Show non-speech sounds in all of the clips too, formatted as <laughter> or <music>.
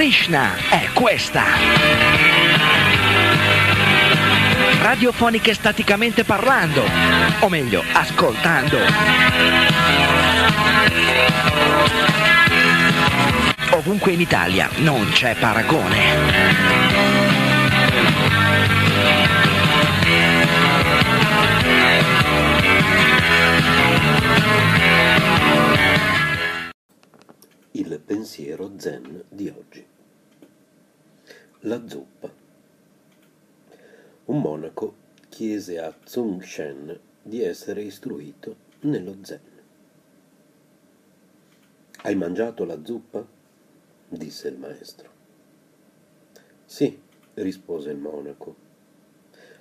Krishna è questa. Radiofonica staticamente parlando, o meglio, ascoltando. Ovunque in Italia non c'è paragone. Il pensiero zen di oggi. La zuppa. Un monaco chiese a Tsung Shen di essere istruito nello zen. Hai mangiato la zuppa? disse il maestro. Sì, rispose il monaco.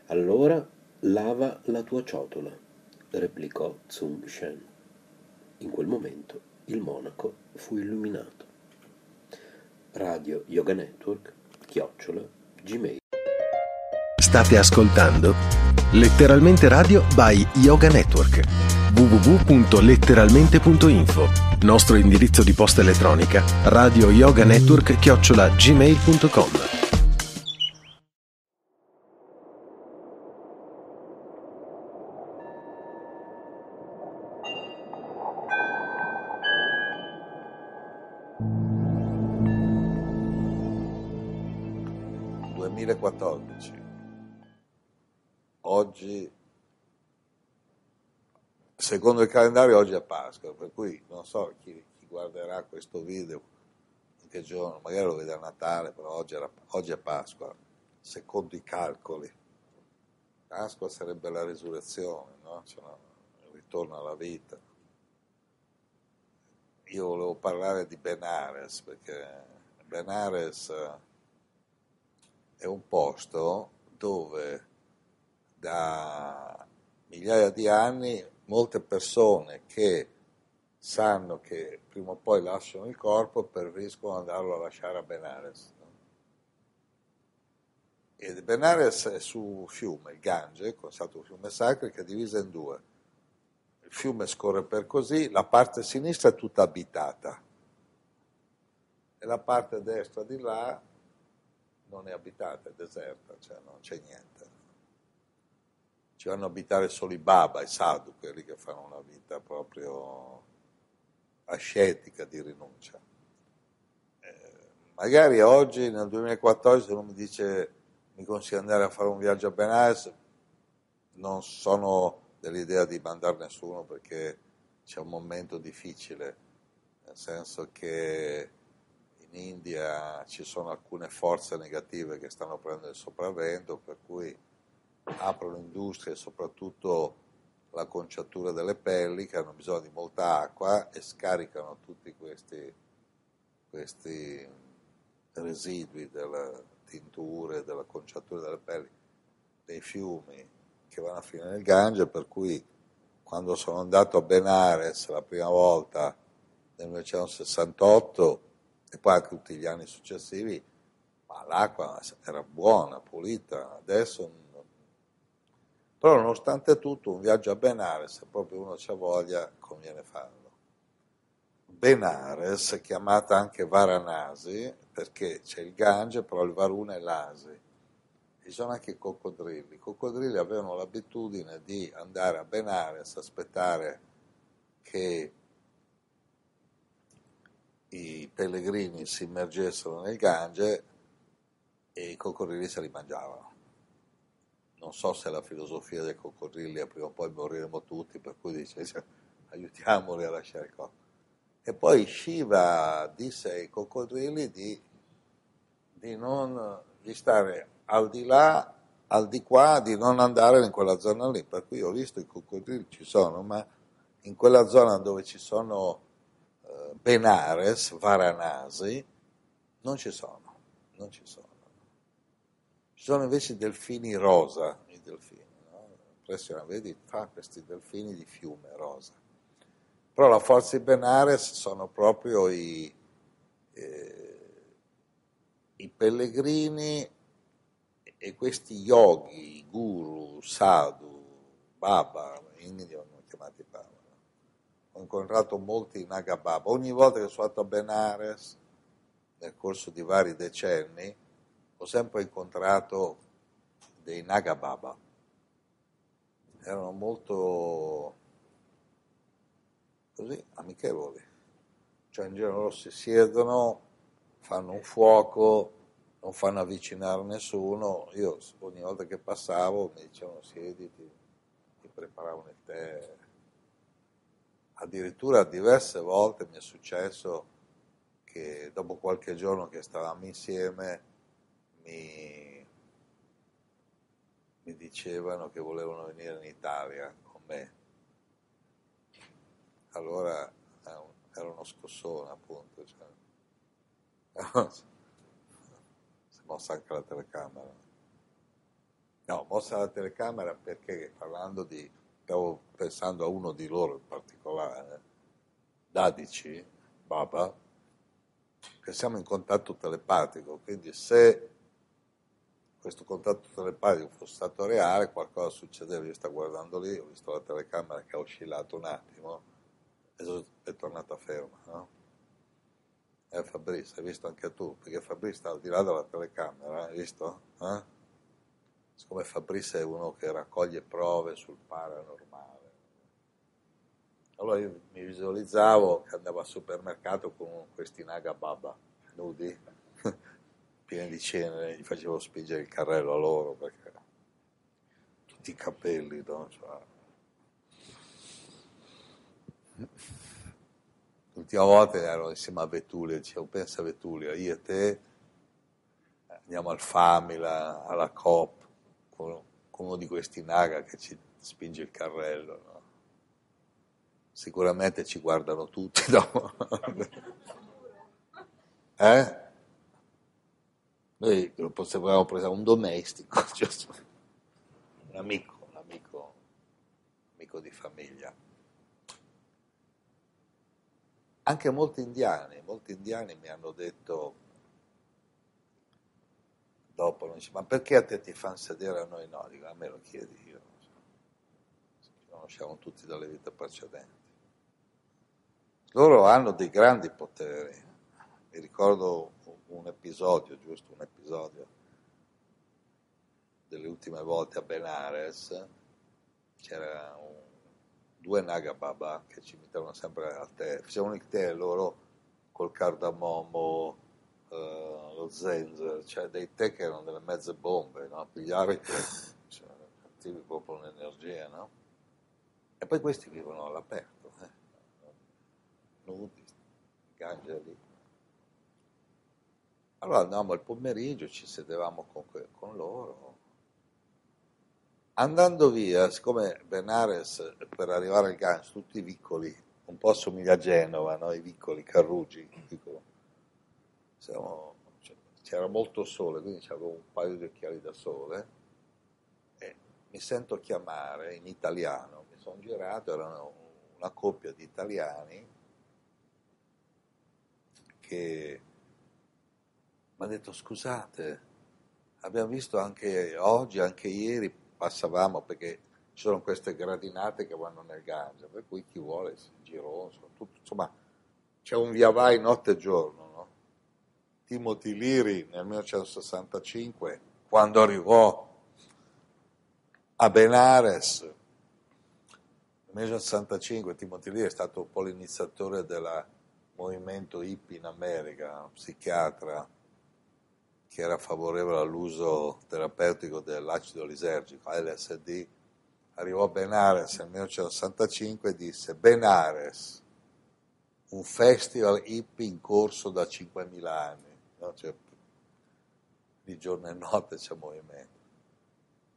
Allora lava la tua ciotola, replicò Tsung Shen. In quel momento il monaco fu illuminato. Radio Yoga Network, chiocciola, gmail. State ascoltando Letteralmente Radio by Yoga Network www.letteralmente.info Nostro indirizzo di posta elettronica radio yoga network chiocciola gmail.com Oggi, secondo il calendario, oggi è Pasqua, per cui non so chi, chi guarderà questo video, in che giorno, magari lo vede a Natale, però oggi, era, oggi è Pasqua, secondo i calcoli. Pasqua sarebbe la risurrezione, no? Cioè, no, il ritorno alla vita. Io volevo parlare di Benares, perché Benares è un posto dove da migliaia di anni molte persone che sanno che prima o poi lasciano il corpo preferiscono andarlo a lasciare a Benares. E Benares è su fiume, il Gange, considerato un fiume sacro, che è diviso in due. Il fiume scorre per così, la parte sinistra è tutta abitata e la parte destra di là non è abitata, è deserta, cioè non c'è niente. Ci vanno a abitare solo i Baba, i Sadhu, quelli che fanno una vita proprio ascetica di rinuncia. Eh, magari oggi, nel 2014, se uno mi dice mi consiglia di andare a fare un viaggio a Benares, non sono dell'idea di mandare nessuno perché c'è un momento difficile, nel senso che in India ci sono alcune forze negative che stanno prendendo il sopravvento, per cui aprono industrie, soprattutto la conciatura delle pelli, che hanno bisogno di molta acqua e scaricano tutti questi, questi residui delle tinture, della conciatura delle pelli, dei fiumi che vanno a finire nel Gange, per cui quando sono andato a Benares la prima volta nel 1968 e poi anche tutti gli anni successivi, ma l'acqua era buona, pulita, adesso... Però nonostante tutto un viaggio a Benares, se proprio uno c'ha voglia, conviene farlo. Benares, chiamata anche Varanasi, perché c'è il Gange, però il Varuna è l'Asi. Ci sono anche i coccodrilli. I coccodrilli avevano l'abitudine di andare a Benares, aspettare che i pellegrini si immergessero nel Gange e i coccodrilli se li mangiavano. Non so se la filosofia dei coccodrilli è prima o poi moriremo tutti, per cui dice <laughs> aiutiamoli a lasciare il corpo. E poi Shiva disse ai coccodrilli di, di, non, di stare al di là, al di qua, di non andare in quella zona lì. Per cui ho visto i coccodrilli ci sono, ma in quella zona dove ci sono Benares, Varanasi, non ci sono, non ci sono. Ci sono invece i delfini rosa, i delfini, no? impressionante, vedi, fa questi delfini di fiume rosa. Però la forza di Benares sono proprio i, eh, i pellegrini e questi yogi, guru, sadhu, baba, in India hanno chiamati baba ho incontrato molti Nagababa. Ogni volta che sono andato a Benares nel corso di vari decenni, ho sempre incontrato dei Nagababa. Erano molto così amichevoli. Cioè in genere loro si siedono, fanno un fuoco, non fanno avvicinare nessuno. Io ogni volta che passavo mi dicevano siediti, mi preparavano il tè. Addirittura diverse volte mi è successo che dopo qualche giorno che stavamo insieme mi, mi dicevano che volevano venire in Italia con me. Allora era uno scossone appunto. Cioè, <laughs> si è mossa anche la telecamera. No, mossa la telecamera perché parlando di, stavo pensando a uno di loro in particolare, Dadici, Baba, che siamo in contatto telepatico, quindi se questo contatto telepatico fosse stato reale, qualcosa succedeva, io sto guardando lì, ho visto la telecamera che ha oscillato un attimo e è tornata ferma, no? E Fabrizio, hai visto anche tu, perché Fabrizio sta al di là della telecamera, hai visto? Eh? Siccome Fabrizio è uno che raccoglie prove sul paranormale. Allora io mi visualizzavo che andavo al supermercato con questi naga baba nudi, <laughs> pieni di cenere, gli facevo spingere il carrello a loro perché tutti i capelli, no? Cioè... L'ultima volta ero insieme a Vetulia, dicevo pensa a Vetulia, io e te andiamo al Famila, alla COP, con, con uno di questi naga che ci spinge il carrello. No? sicuramente ci guardano tutti <laughs> dopo. eh? Noi lo potevamo prendere un domestico, <laughs> cioè, un amico, un amico, amico di famiglia. Anche molti indiani, molti indiani mi hanno detto dopo, dice, ma perché a te ti fanno sedere a noi no? Dico, a me lo chiedi io. Ci conosciamo tutti dalle vite precedenti. Loro hanno dei grandi poteri. Mi ricordo un episodio, giusto un episodio, delle ultime volte a Benares, c'era un, due Nagababa che ci mettevano sempre al tè, facevano il tè loro col cardamomo, eh, lo zenzero, cioè dei tè che erano delle mezze bombe, no? pigliavi, <laughs> cioè, attivi proprio un'energia, no? E poi questi vivono all'aperto nudi, angeli. Allora andavamo al pomeriggio, ci sedevamo con, con loro. Andando via, siccome Benares per arrivare al Gange, tutti vicoli, un po' somiglia a Genova, no? i vicoli, Carrugi, Siamo, cioè, c'era molto sole, quindi avevo un paio di occhiali da sole e mi sento chiamare in italiano, mi sono girato, erano una coppia di italiani che mi ha detto scusate, abbiamo visto anche oggi, anche ieri, passavamo perché ci sono queste gradinate che vanno nel Gange, per cui chi vuole si girò, tutto, insomma c'è un via vai notte e giorno. No? Timothy Leary nel 1965, quando arrivò a Benares, nel 1965 Timothy Leary è stato un po' l'iniziatore della movimento hippie in America, un psichiatra che era favorevole all'uso terapeutico dell'acido lisergico, LSD, arrivò a Benares nel 1965 e disse Benares, un festival hippie in corso da 5.000 anni, no? cioè, di giorno e notte c'è movimento.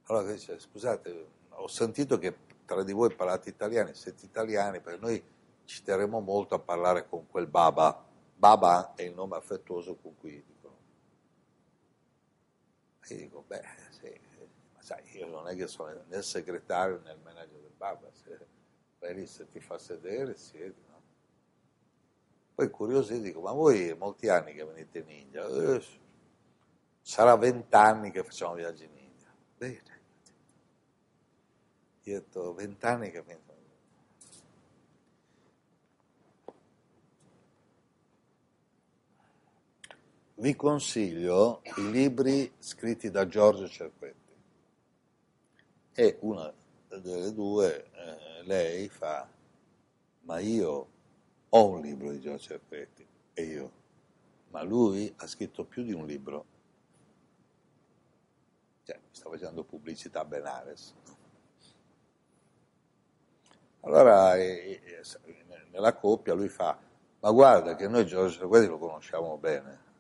Allora dice, scusate, ho sentito che tra di voi parlate italiani, siete italiani, perché noi ci terremo molto a parlare con quel Baba. Baba è il nome affettuoso con cui. E dico, beh, sì, ma sai, io non è che sono né il segretario né il manager del Baba, se vai lì, se ti fa sedere, siedi, no? Poi curioso dico, ma voi molti anni che venite in India? Eh, sarà vent'anni che facciamo viaggi in India. Bene. Io ho detto, vent'anni che vengo vi consiglio i libri scritti da Giorgio Cerquetti e una delle due, eh, lei fa, ma io ho un libro di Giorgio Cerquetti e io, ma lui ha scritto più di un libro. Cioè, mi sta facendo pubblicità a Benares. Allora, eh, eh, nella coppia lui fa, ma guarda che noi Giorgio Cerquetti lo conosciamo bene.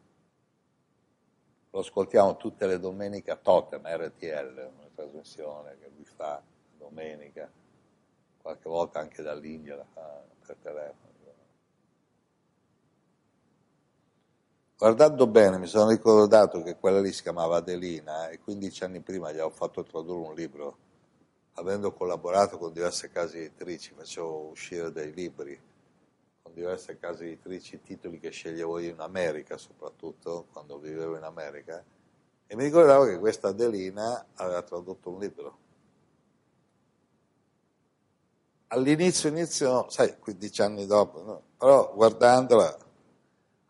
Lo ascoltiamo tutte le domeniche a Totem, RTL, una trasmissione che lui fa domenica, qualche volta anche dall'India la fa per telefono. Guardando bene mi sono ricordato che quella lì si chiamava Adelina e 15 anni prima gli avevo fatto tradurre un libro, avendo collaborato con diverse case editrici, facevo uscire dei libri con diverse case editrici, titoli che sceglievo io in America soprattutto, quando vivevo in America, e mi ricordavo che questa Adelina aveva tradotto un libro. All'inizio, inizio, sai, 15 anni dopo, no? però guardandola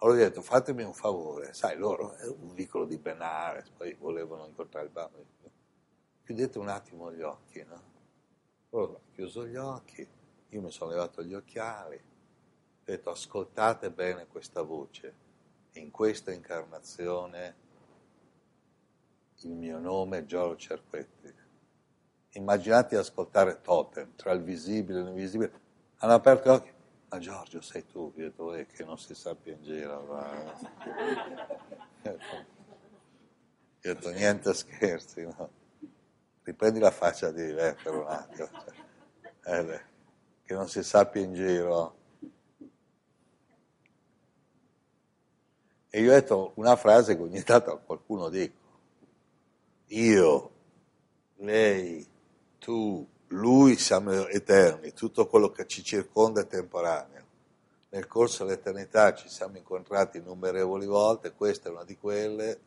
ho detto fatemi un favore, sai loro è un vicolo di Benares, poi volevano incontrare il bambino. Chiudete un attimo gli occhi, no? Allora ho chiuso gli occhi, io mi sono levato gli occhiali, ho detto ascoltate bene questa voce, in questa incarnazione il mio nome è Giorgio Cerquetti. Immaginate di ascoltare Totem, tra il visibile e l'invisibile. Hanno aperto gli occhi, ma Giorgio sei tu, ho detto, eh, che non si sappia in giro. Io ho detto, niente scherzi, no? Riprendi la faccia di per un attimo. Cioè, eh, che non si sappia in giro. E io ho detto una frase che ogni tanto a qualcuno dico. Io, lei, tu, lui siamo eterni, tutto quello che ci circonda è temporaneo. Nel corso dell'eternità ci siamo incontrati innumerevoli volte, questa è una di quelle.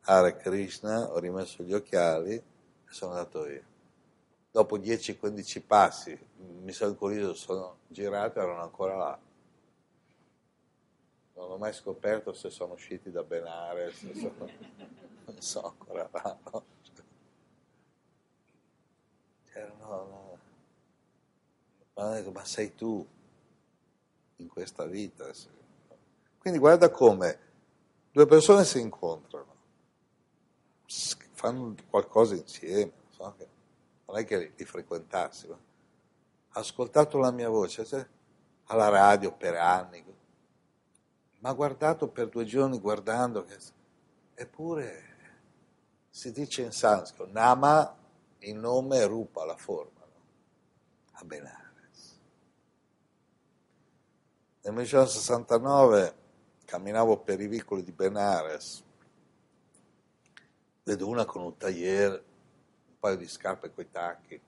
Hare Krishna, ho rimesso gli occhiali e sono andato via. Dopo 10-15 passi mi sono incuriosito, sono girato e erano ancora là. Non ho mai scoperto se sono usciti da Benares, se sono, <laughs> non so ancora là. No? erano, ma, detto, ma sei tu in questa vita. Quindi guarda come due persone si incontrano, fanno qualcosa insieme, so che, non è che li, li frequentassi, ma ha ascoltato la mia voce cioè, alla radio per anni, ma guardato per due giorni guardando, eppure si dice in sanscrito, Nama il nome rupa la forma no? a Benares. Nel 1969 camminavo per i vicoli di Benares, vedo una con un tagliere, un paio di scarpe coi tacchi.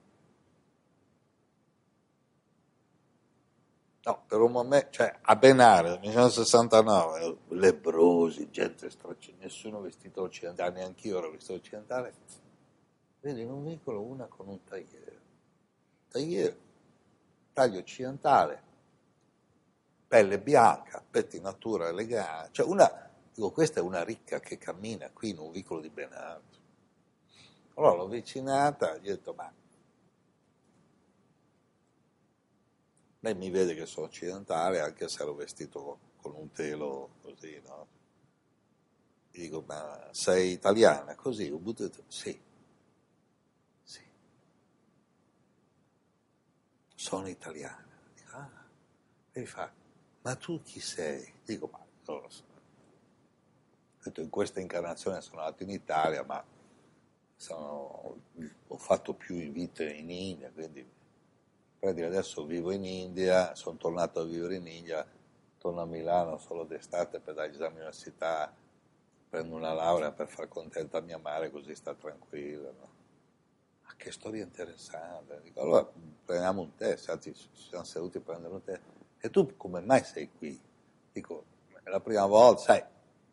No, per un momento, cioè a Benares, nel 1969, lebrosi, gente straccia, nessuno vestito occidentale, neanche io ero vestito occidentale vedo in un vicolo una con un tagliere. Tagliere, taglio occidentale, pelle bianca, pettinatura elegante, cioè una, dico questa è una ricca che cammina qui in un vicolo di Benardo. Allora l'ho avvicinata, gli ho detto ma lei mi vede che sono occidentale anche se ero vestito con, un telo così, no? Dico ma sei italiana? Così, ho buttato, sì. sono italiana. Dico, ah. E mi fa, ma tu chi sei? Dico, ma non lo so. Detto, in questa incarnazione sono nato in Italia, ma sono, ho fatto più vite in India, quindi adesso vivo in India, sono tornato a vivere in India, torno a Milano solo d'estate per dare gli esami prendo una laurea per far contenta mia madre così sta tranquilla. No? che storia interessante. Dico, allora prendiamo un test, anzi ci siamo seduti a prendere un test. E tu come mai sei qui? Dico, è la prima volta, sai,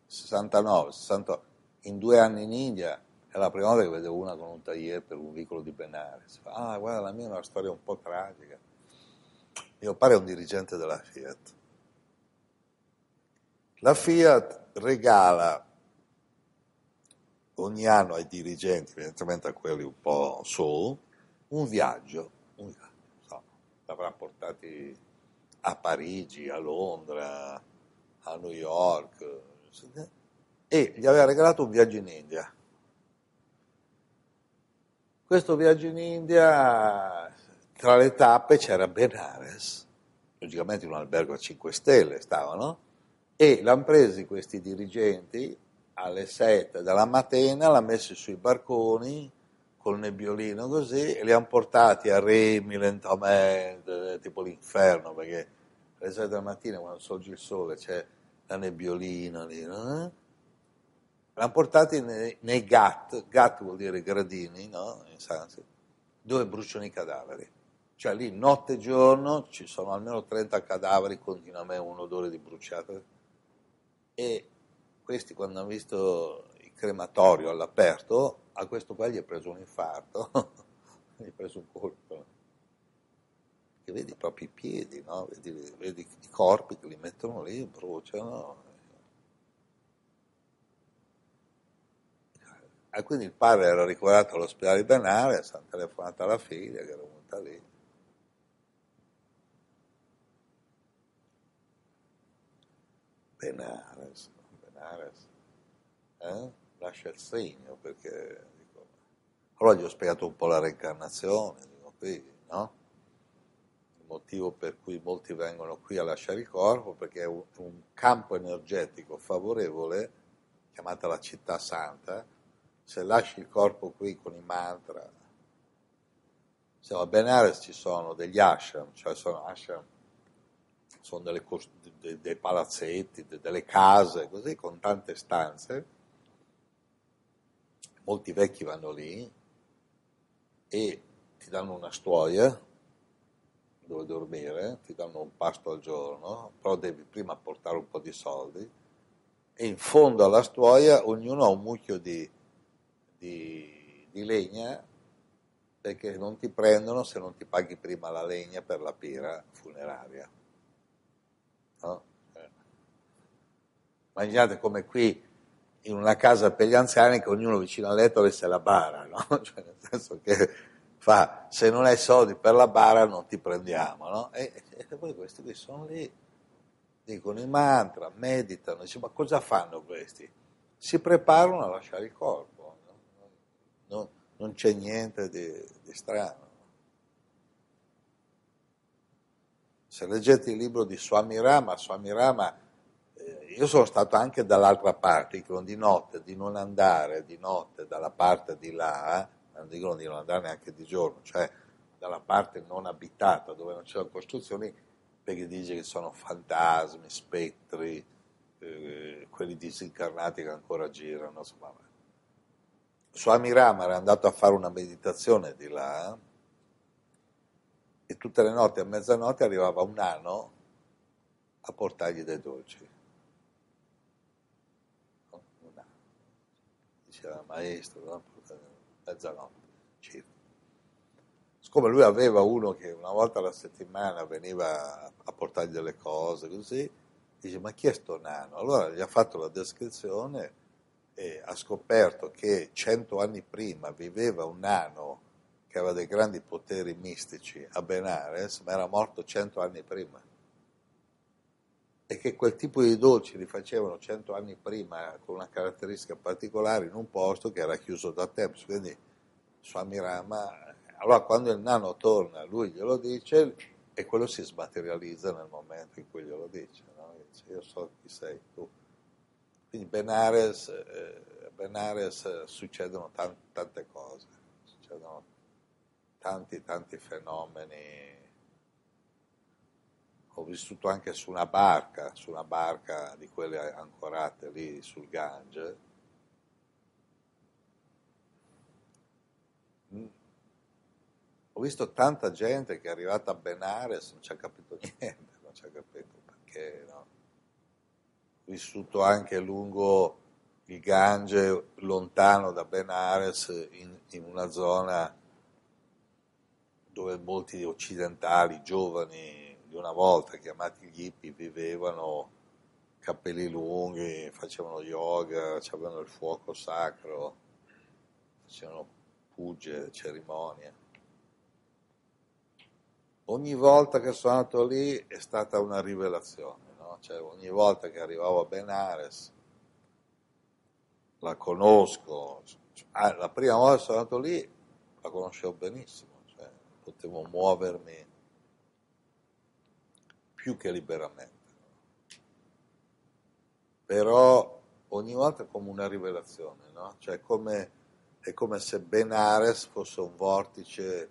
69, 68, in due anni in India è la prima volta che vedevo una con un tagliere per un vicolo di Benares. Ah, guarda, la mia è una storia un po' tragica. Mio padre è un dirigente della Fiat. La Fiat regala ogni anno ai dirigenti, evidentemente a quelli un po' su, un viaggio, un viaggio so, l'avrà portati a Parigi, a Londra, a New York, e gli aveva regalato un viaggio in India. Questo viaggio in India, tra le tappe c'era Benares, logicamente in un albergo a 5 stelle stavano, e l'hanno presi questi dirigenti alle 7 della mattina, l'hanno messi sui barconi col nebbiolino così e li hanno portati a remi lentamente, tipo l'inferno, perché alle 7 della mattina quando sorge il sole c'è la nebbiolina lì, no? L'hanno portati nei, nei GAT, GAT vuol dire gradini, no? In sanscrito, dove bruciano i cadaveri. Cioè lì notte e giorno ci sono almeno 30 cadaveri, continuamente un odore di bruciato. E questi quando hanno visto il crematorio all'aperto, a questo qua gli è preso un infarto, <laughs> gli è preso un colpo. E vedi proprio i piedi, no? vedi, vedi, i corpi che li mettono lì, bruciano. E quindi il padre era ricoverato all'ospedale Benare, si è telefonato alla figlia che era venuta lì. Benares. Ares, eh? lascia il segno perché dico, allora gli ho spiegato un po' la reincarnazione, dico, qui, no? Il motivo per cui molti vengono qui a lasciare il corpo perché è un, un campo energetico favorevole, chiamata la città santa, se lasci il corpo qui con i mantra, se a Benares ci sono degli ashram, cioè sono ashram sono delle, dei, dei palazzetti, delle case, così, con tante stanze. Molti vecchi vanno lì e ti danno una stuoia dove dormire, ti danno un pasto al giorno, però devi prima portare un po' di soldi e in fondo alla stuoia ognuno ha un mucchio di, di, di legna perché non ti prendono se non ti paghi prima la legna per la pira funeraria. No? Eh. Immaginate come qui in una casa per gli anziani che ognuno vicino al letto avesse la bara, no? <laughs> cioè nel senso che fa, se non hai soldi per la bara non ti prendiamo, no? e, e, poi questi qui sono lì, dicono i mantra, meditano, dice, ma cosa fanno questi? Si preparano a lasciare il corpo? Non, non, c'è niente di, di strano. Se leggete il libro di Swami Rama, Swami Rama, eh, io sono stato anche dall'altra parte, dicono di notte, di non andare di notte dalla parte di là, non dicono di non andare neanche di giorno, cioè dalla parte non abitata dove non c'erano costruzioni, perché dice che sono fantasmi, spettri, eh, quelli disincarnati che ancora girano. Insomma. Swami Rama era andato a fare una meditazione di là e tutte le notti a mezzanotte arrivava un nano a portargli dei dolci. Un nano. Diceva maestro, no? mezzanotte circa. Siccome lui aveva uno che una volta alla settimana veniva a portargli delle cose così, dice ma chi è sto nano? Allora gli ha fatto la descrizione e ha scoperto che cento anni prima viveva un nano che aveva dei grandi poteri mistici a Benares, ma era morto cento anni prima. E che quel tipo di dolci li facevano cento anni prima con una caratteristica particolare in un posto che era chiuso da tempo. Quindi Swami Rama, allora quando il nano torna, lui glielo dice e quello si smaterializza nel momento in cui glielo dice. No? dice io so chi sei tu. Quindi Benares, eh, Benares eh, succedono tante, tante cose, succedono tanti tanti fenomeni. Ho vissuto anche su una barca, su una barca di quelle ancorate lì sul Gange. Mm. Ho visto tanta gente che è arrivata a Benares, non ci ha capito <laughs> niente, non ci ha capito perché. No? Vissuto anche lungo il Gange, lontano da Benares, in, in una zona dove molti occidentali, giovani di una volta, chiamati gli hippie, vivevano capelli lunghi, facevano yoga, avevano il fuoco sacro, facevano puge, cerimonie. Ogni volta che sono andato lì è stata una rivelazione? Cioè, ogni volta che arrivavo a Benares la conosco, ah, la prima volta che sono andato lì la conoscevo benissimo, cioè, potevo muovermi più che liberamente. Però ogni volta è come una rivelazione, no? cioè come, è come se Benares fosse un vortice,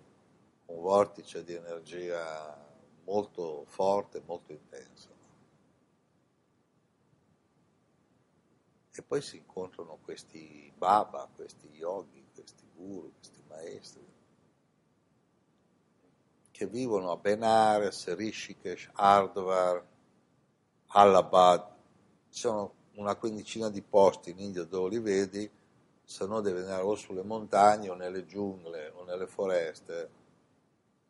un vortice di energia molto forte, molto intensa. E poi si incontrano questi baba, questi yogi, questi guru, questi maestri, che vivono a Benares, Rishikesh, Hardwar, Allahabad, ci sono una quindicina di posti in India dove li vedi, se no devi andare o sulle montagne o nelle giungle o nelle foreste,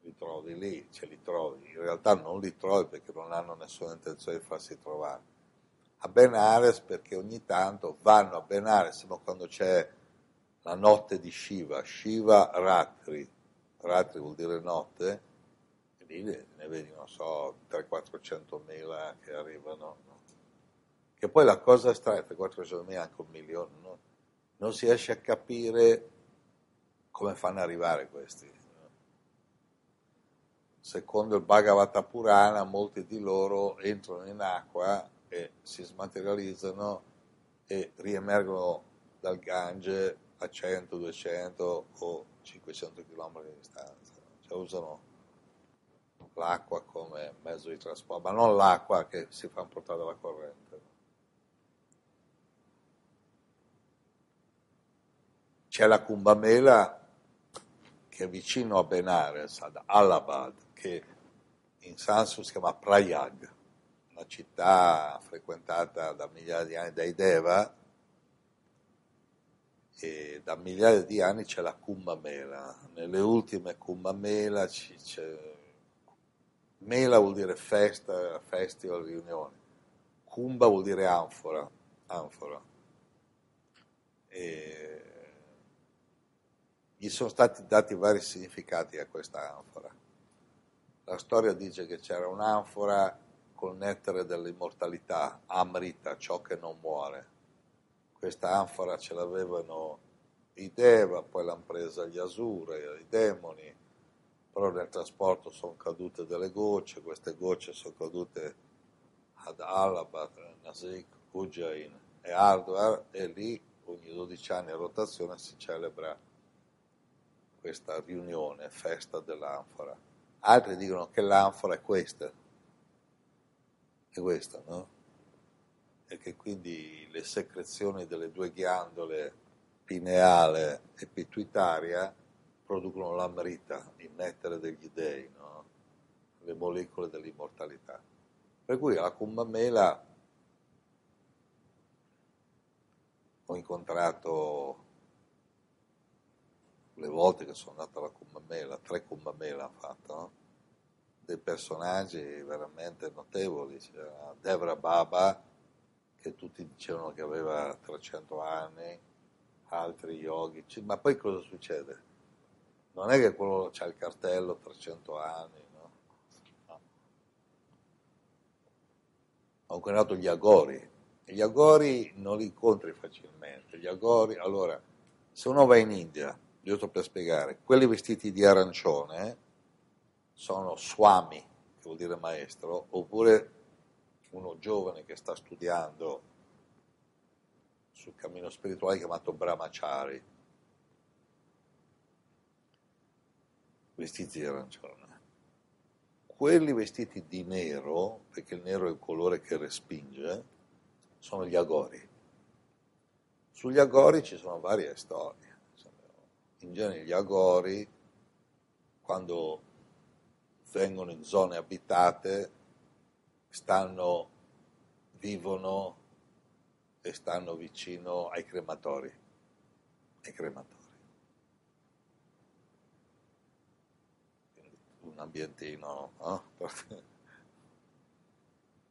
li trovi lì, ce li trovi. In realtà non li trovi perché non hanno nessuna intenzione di farsi trovare a Benares perché ogni tanto vanno a Benares, ma quando c'è la notte di Shiva, Shiva Ratri, Ratri vuol dire notte, e lì ne vedi, non so, 300-400 mila che arrivano. No? Che poi la cosa strana, 300-400 mila, anche un milione, no? non si riesce a capire come fanno arrivare questi. Secondo il Bhagavata Purana, molti di loro entrano in acqua che si smaterializzano e riemergono dal Gange a 100, 200 o 500 km di distanza. Cioè usano l'acqua come mezzo di trasporto, ma non l'acqua che si fa portare dalla corrente. C'è la Kumbamela che è vicino a Benares, ad Allahabad, che in Sanskrit si chiama Prayag una città frequentata da migliaia di anni dai Deva e da migliaia di anni c'è la Kumbh Mela. Nelle ultime Kumbh Mela c'è Mela vuol dire festa, festival, riunione. Kumbha vuol dire anfora, anfora. E gli sono stati dati vari significati a questa anfora. La storia dice che c'era un'anfora col nettare dell'immortalità, Amrita, ciò che non muore. Questa anfora ce l'avevano i Deva, poi l'hanno presa gli Asura, i demoni, però nel trasporto sono cadute delle gocce, queste gocce sono cadute ad Allahabad, Nasik, Ujjain e Hardwar e lì ogni 12 anni a rotazione si celebra questa riunione, festa dell'anfora. Altri dicono che l'anfora è questa, è questa, no? E che quindi le secrezioni delle due ghiandole pineale e pituitaria producono l'amrita, il nettare degli dei, no? le molecole dell'immortalità. Per cui alla Kumbamela ho incontrato le volte che sono andato alla Kumbamela, tre Kumbamela ho fatto, no? Dei personaggi veramente notevoli, c'era Devra Baba che tutti dicevano che aveva 300 anni, altri yogi, ma poi cosa succede? Non è che quello c'ha il cartello 300 anni, no? no. Ho incontrato gli agori, gli agori non li incontri facilmente, gli agori, allora, se uno va in India, io sto per spiegare, quelli vestiti di arancione, sono swami, che vuol dire maestro, oppure uno giovane che sta studiando sul cammino spirituale chiamato brahmachari, vestiti di arancione. Quelli vestiti di nero, perché il nero è il colore che respinge, sono gli agori. Sugli agori ci sono varie storie. In genere gli agori, quando vengono in zone abitate, stanno, vivono e stanno vicino ai crematori. Ai crematori. Un ambientino, no? <laughs>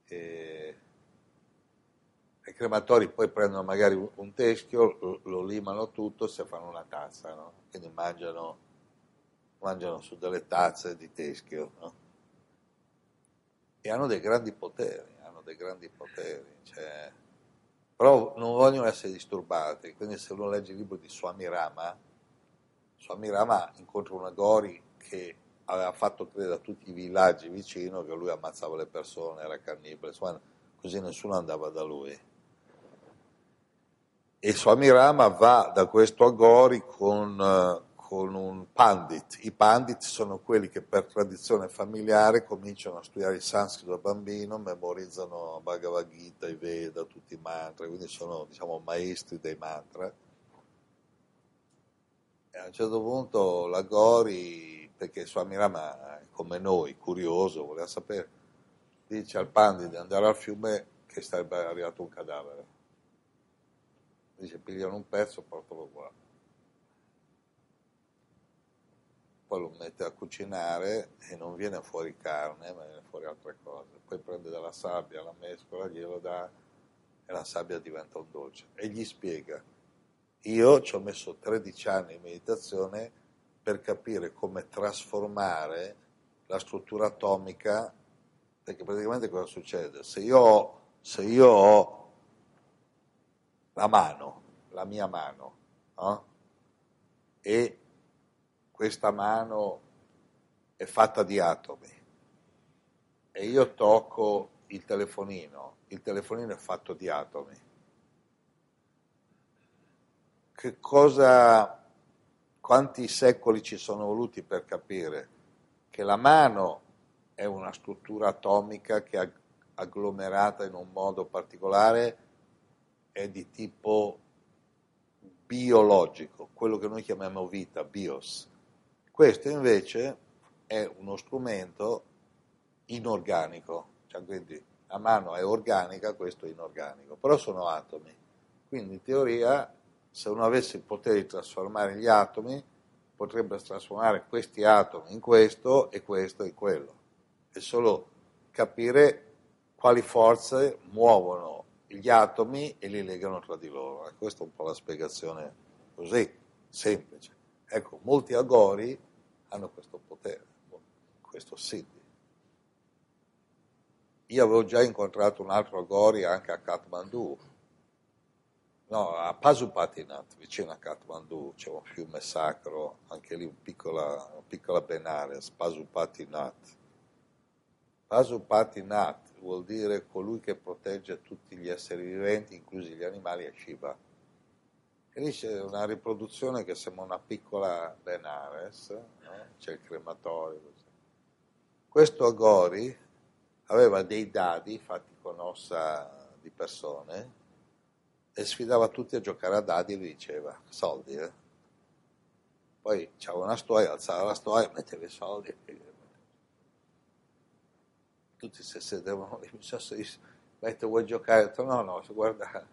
e, crematori poi prendono magari un, teschio, lo, lo, limano tutto, se fanno una tazza, no? quindi mangiano, mangiano, su delle tazze di teschio. No? E hanno dei grandi poteri, hanno dei grandi poteri. Cioè, però non vogliono essere disturbati, quindi se uno legge il libro di Swami Rama, Swami Rama incontra una Gori che aveva fatto credere a tutti i villaggi vicino che lui ammazzava le persone, era cannibale, insomma, così nessuno andava da lui. E Swami Rama va da questo Agori con, con un pandit. I pandit sono quelli che per tradizione familiare cominciano a studiare il sanscrito da bambino, memorizzano Bhagavad Gita, i Veda, tutti i mantra, quindi sono diciamo, maestri dei mantra. E a un certo punto l'Agori, perché Swami Rama è come noi, curioso, voleva sapere, dice al pandit di andare al fiume che sarebbe arrivato un cadavere dice pigliano un pezzo e portalo qua. Poi lo mette a cucinare e non viene fuori carne, ma viene fuori altre cose. Poi prende dalla sabbia, la mescola, glielo dà e la sabbia diventa un dolce. E gli spiega, io ci ho messo 13 anni in meditazione per capire come trasformare la struttura atomica, perché praticamente cosa succede? Se io se io ho la mano, la mia mano, no? e questa mano è fatta di atomi e io tocco il telefonino, il telefonino è fatto di atomi. Che cosa, quanti secoli ci sono voluti per capire che la mano è una struttura atomica che è agglomerata in un modo particolare è di tipo biologico, quello che noi chiamiamo vita, bios. Questo invece è uno strumento inorganico, cioè quindi la mano è organica, questo è inorganico, però sono atomi. Quindi in teoria se uno avesse il potere di trasformare gli atomi, potrebbe trasformare questi atomi in questo e questo in quello. È solo capire quali forze muovono gli atomi e li legano tra di loro. E questa è un po' la spiegazione così, semplice. Ecco, molti agori hanno questo potere, questo siddhi. Io avevo già incontrato un altro agori anche a Kathmandu, no, a Pasupatinath, vicino a Kathmandu, c'è un fiume sacro, anche lì un piccola, una piccola Benares, Pasupatinath. Pasupatinath vuol dire colui che protegge tutti gli esseri viventi, inclusi gli animali, è Shiva. E c'è una riproduzione che sembra una piccola Benares, no? c'è il crematorio. Così. Questo Agori aveva dei dadi fatti con ossa di persone e sfidava tutti a giocare a dadi e gli diceva soldi. Eh? Poi c'era una storia, alzava la storia, metteva i soldi tutti si sedevano lì, mi se Beto vuoi giocare? Ho detto no, no, guarda,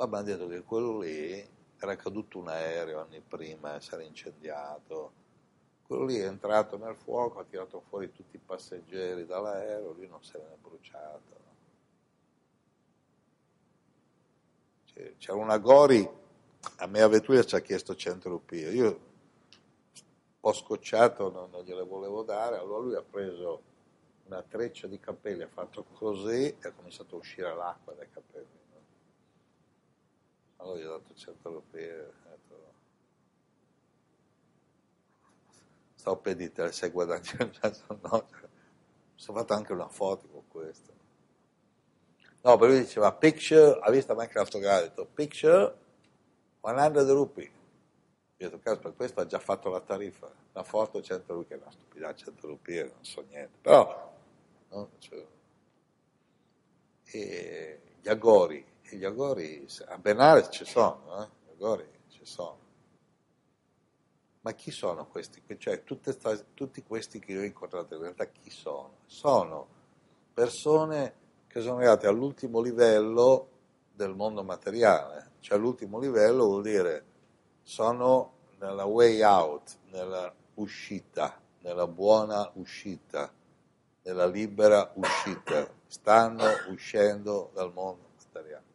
poi abbiamo detto che quello lì era caduto un aereo anni prima, si era incendiato, quello lì è entrato nel fuoco, ha tirato fuori tutti i passeggeri dall'aereo, lui non se ne è bruciato. C'era una Gori, a me a Vetruia ci ha chiesto 100 rupie, io un po' scocciato non, non gliele volevo dare, allora lui ha preso una treccia di capelli, ha fatto così e ha cominciato a uscire l'acqua dai capelli. Allora gli ho dato 100 rupie, detto, stavo per dire, sei guadagnato, no, sono fatto anche una foto con questo. No, però lui diceva, picture, ha visto Minecraft ha detto, picture 100 rupee. Io ho detto, caspita, questo ha già fatto la tariffa, la foto 100 rupee, che è una stupidità, 100 rupee, non so niente. Però No? Cioè, e gli agori, gli agori a Benares ci sono, eh? gli agori ci sono. Ma chi sono questi? Cioè, sta, tutti questi che io ho incontrato in realtà chi sono? Sono persone che sono arrivate all'ultimo livello del mondo materiale, cioè l'ultimo livello vuol dire sono nella way out, nella uscita, nella buona uscita della libera uscita, stanno uscendo dal mondo materiale.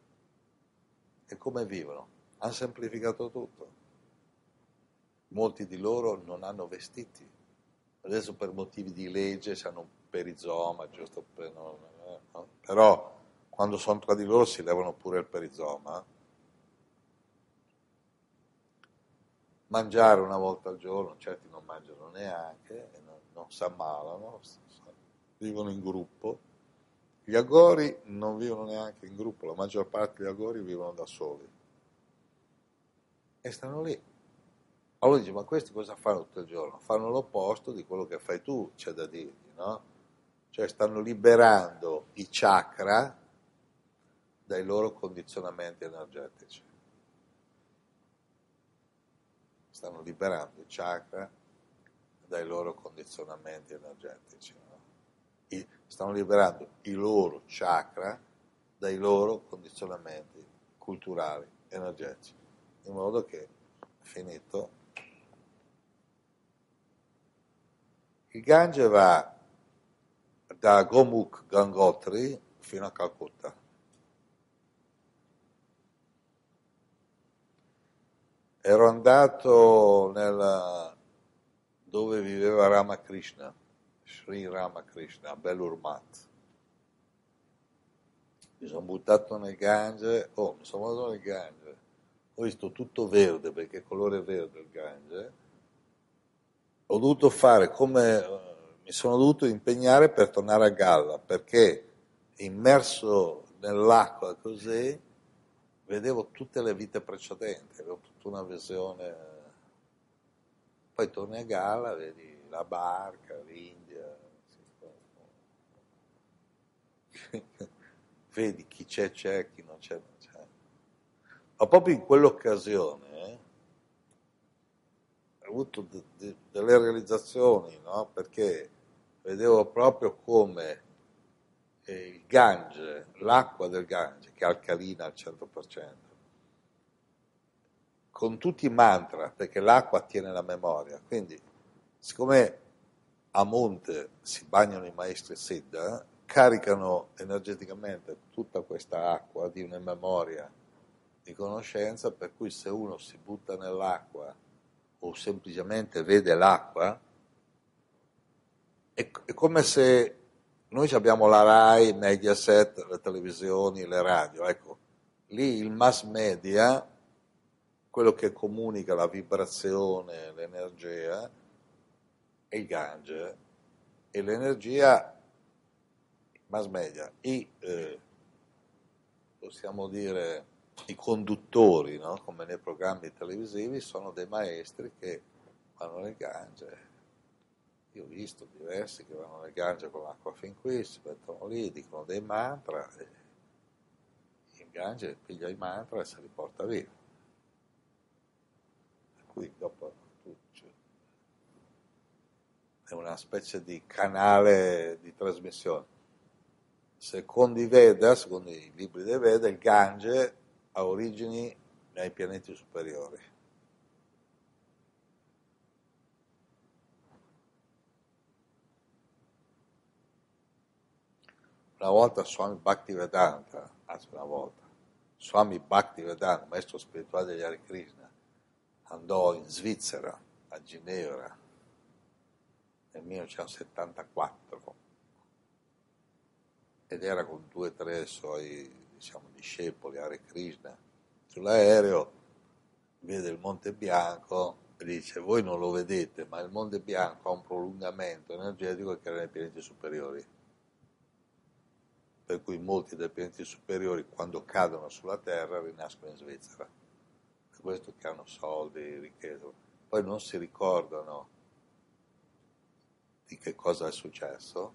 E come vivono? Hanno semplificato tutto. Molti di loro non hanno vestiti. Adesso per motivi di legge hanno un perizoma, giusto per non, no? però quando sono tra di loro si levano pure il perizoma. Mangiare una volta al giorno, certi non mangiano neanche, non, non si ammalano, vivono in gruppo. Gli agori non vivono neanche in gruppo, la maggior parte degli agori vivono da soli. E stanno lì. Allora dici, ma questi cosa fanno tutto il giorno? Fanno l'opposto di quello che fai tu, c'è da dirgli, no? Cioè stanno liberando i chakra dai loro condizionamenti energetici. Stanno liberando i chakra dai loro condizionamenti energetici. Stanno liberando i loro chakra dai loro condizionamenti culturali, energetici, in modo che, finito, il Gange va da Gomukh Gangotri fino a Calcutta. Ero andato nel, dove viveva Ramakrishna, Sri Ramakrishna, Belurmat. Mi sono buttato nel Gange, oh, mi sono buttato nel Gange, ho visto tutto verde perché colore verde il Gange. Ho dovuto fare come mi sono dovuto impegnare per tornare a galla perché immerso nell'acqua così vedevo tutte le vite precedenti, avevo tutta una visione. Poi torni a galla, vedi la barca, l'India, <laughs> vedi chi c'è, c'è, chi non c'è, non c'è. Ma proprio in quell'occasione eh, ho avuto de- de- delle realizzazioni, no? perché vedevo proprio come il Gange, l'acqua del Gange, che è alcalina al 100%, con tutti i mantra, perché l'acqua tiene la memoria, quindi siccome a monte si bagnano i maestri Siddha, caricano energeticamente tutta questa acqua di una memoria di conoscenza, per cui se uno si butta nell'acqua o semplicemente vede l'acqua, è, è come se noi abbiamo la RAI, Mediaset, le televisioni, le radio, ecco, lì il mass media, quello che comunica la vibrazione, l'energia, è il Gange e l'energia, mass media, i, eh, possiamo dire, i conduttori, no? come nei programmi televisivi, sono dei maestri che vanno nel Gange io ho visto diversi che vanno nel Gange con l'acqua fin qui, si mettono lì, dicono dei mantra, il Gange piglia i mantra e se li porta via. Cui dopo è una specie di canale di trasmissione. Secondo i Veda, secondo i libri dei Veda, il Gange ha origini nei pianeti superiori. Una volta Swami Bhaktivedanta, anzi una volta, Swami Bhaktivedanta, maestro spirituale degli Hare Krishna, andò in Svizzera, a Ginevra, nel 1974 ed era con due o tre suoi diciamo, discepoli Hare Krishna sull'aereo vede il Monte Bianco e dice voi non lo vedete ma il Monte Bianco ha un prolungamento energetico che era nei pianeti superiori per cui molti dei pianeti superiori quando cadono sulla Terra rinascono in Svizzera. Per questo che hanno soldi, ricchezza. Poi non si ricordano di che cosa è successo,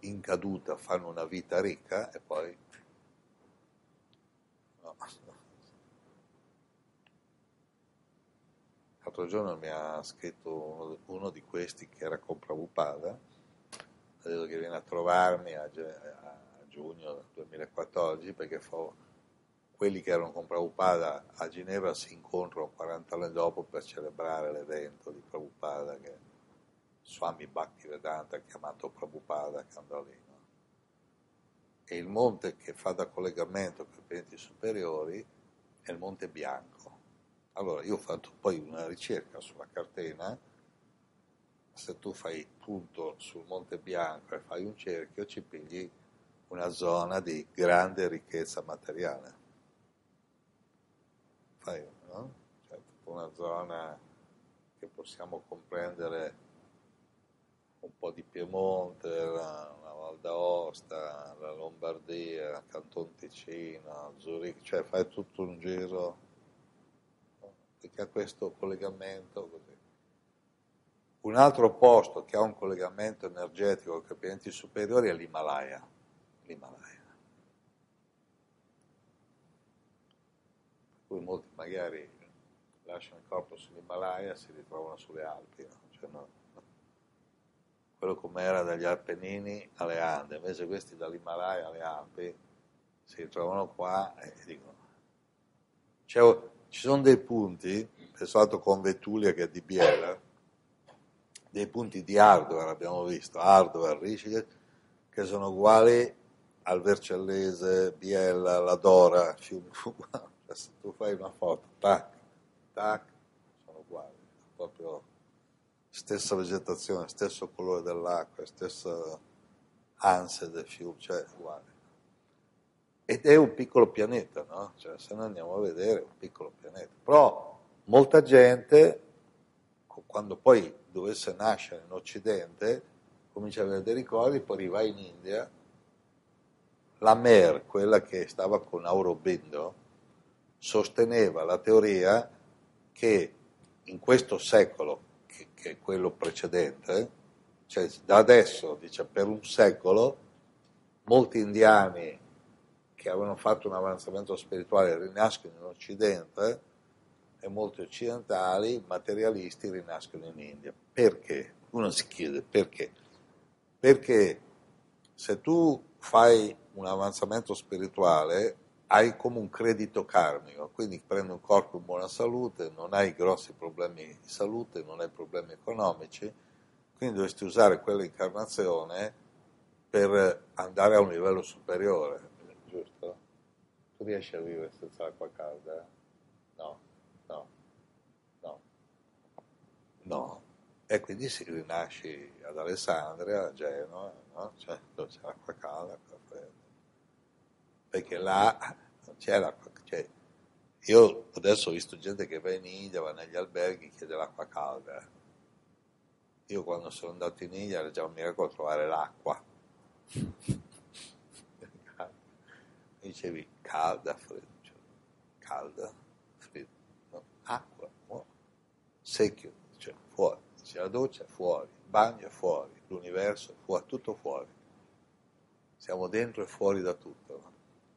in caduta fanno una vita ricca e poi... No. L'altro giorno mi ha scritto uno, di questi che era con Prabhupada credo che viene a trovarmi a, giugno 2014 perché quelli che erano con Prabhupada a Ginevra si incontrano 40 anni dopo per celebrare l'evento di Prabhupada che Swami Bhaktivedanta ha chiamato Prabhupada che andò lì. No? e il monte che fa da collegamento con i pianeti superiori è il Monte Bianco. Allora io ho fatto poi una ricerca sulla catena, se tu fai punto sul Monte Bianco e fai un cerchio ci pigli una zona di grande ricchezza materiale. Fai, no? Cioè, una zona che possiamo comprendere un po' di Piemonte, la, la Val d'Aosta, la Lombardia, Canton Ticino, Zurigo, cioè fai tutto un giro perché ha questo collegamento così. Un altro posto che ha un collegamento energetico con i pianeti superiori è l'Himalaya. L'Himalaya. Cui molti magari lasciano il corpo sull'Himalaya e si ritrovano sulle Alpi. No? Cioè, no. Quello come era dagli Appennini alle Ande, invece questi dall'Himalaya alle Alpi si ritrovano qua e dicono... Cioè, ci sono dei punti, pensato con Vetulia che è di Biela, dei punti di hardware, abbiamo visto, hardware, Rishikesh, che sono uguali al Vercellese, Biella, la Dora, fiumi <laughs> uguali. Se tu fai una foto, tac, tac, sono uguali, proprio stessa vegetazione, stesso colore dell'acqua, stessa ansia del fiume, cioè uguale. Ed è un piccolo pianeta, no? Cioè, se noi andiamo a vedere, è un piccolo pianeta. Però molta gente, quando poi dovesse nascere in Occidente, comincia a avere dei ricordi, poi arriva in India, la Mer, quella che stava con Aurobindo, sosteneva la teoria che in questo secolo, che, quello precedente, cioè da adesso, dice, per un secolo, molti indiani che avevano fatto un avanzamento spirituale rinascono in Occidente e molti occidentali, materialisti, rinascono in India. Perché? Uno si chiede perché. Perché se tu fai un avanzamento spirituale hai come un credito karmico, quindi prendi un corpo in buona salute, non hai grossi problemi di salute, non hai problemi economici, quindi dovresti usare quell'incarnazione per andare a un livello superiore giusto? Tu riesci a vivere senza acqua calda? No, no, no, no. E quindi si rinasci ad Alessandria, a Genova, no? Cioè, dove c'è l'acqua calda. Perché là c'è l'acqua cioè, io adesso ho visto gente che va in India, va negli alberghi, chiede l'acqua calda. Io quando sono andato in India era già un miracolo trovare l'acqua <laughs> dicevi calda, fredda, cioè, calda, fredda, no? acqua, no? secchio, cioè fuori, c'è la doccia fuori, il bagno è fuori, l'universo è fuori, tutto fuori. Siamo dentro e fuori da tutto. No?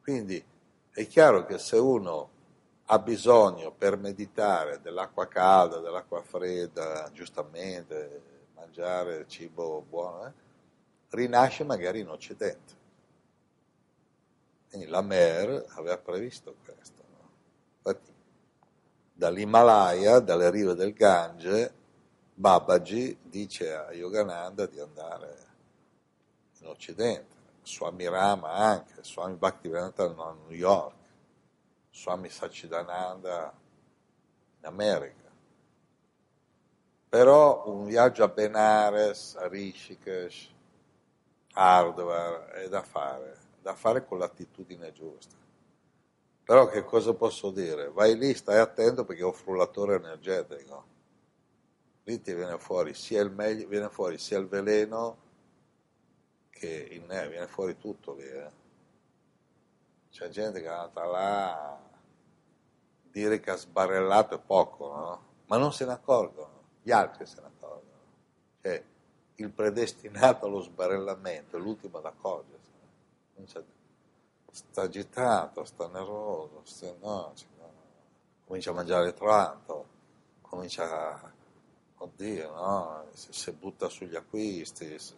Quindi è chiaro che se uno ha bisogno per meditare dell'acqua calda, dell'acqua fredda, giustamente, mangiare cibo buono, eh, rinasce magari in Occidente quindi la Mer aveva previsto questo. No? Infatti, dall'Himalaya, dalle rive del Gange, Babaji dice a Yogananda di andare in Occidente, Swami Rama anche, Swami Bhaktivedanta a New York, Swami Sachidananda in America. Però un viaggio a Benares, a Rishikesh, Hardware è da fare da fare con l'attitudine giusta. Però che cosa posso dire? Vai lì, stai attento perché un frullatore energetico. Lì ti viene fuori sia il, meglio, viene fuori sia il veleno che viene fuori tutto lì. Eh. C'è gente che è andata là a dire che ha sbarrellato è poco, no? Ma non se ne accorgono, gli altri se ne accorgono. Cioè, il predestinato allo sbarellamento è l'ultimo ad accorgersi sta agitato, sta nervoso, sta, no, no, comincia a mangiare tanto, comincia a, oddio, no, si, si butta sugli acquisti. Si,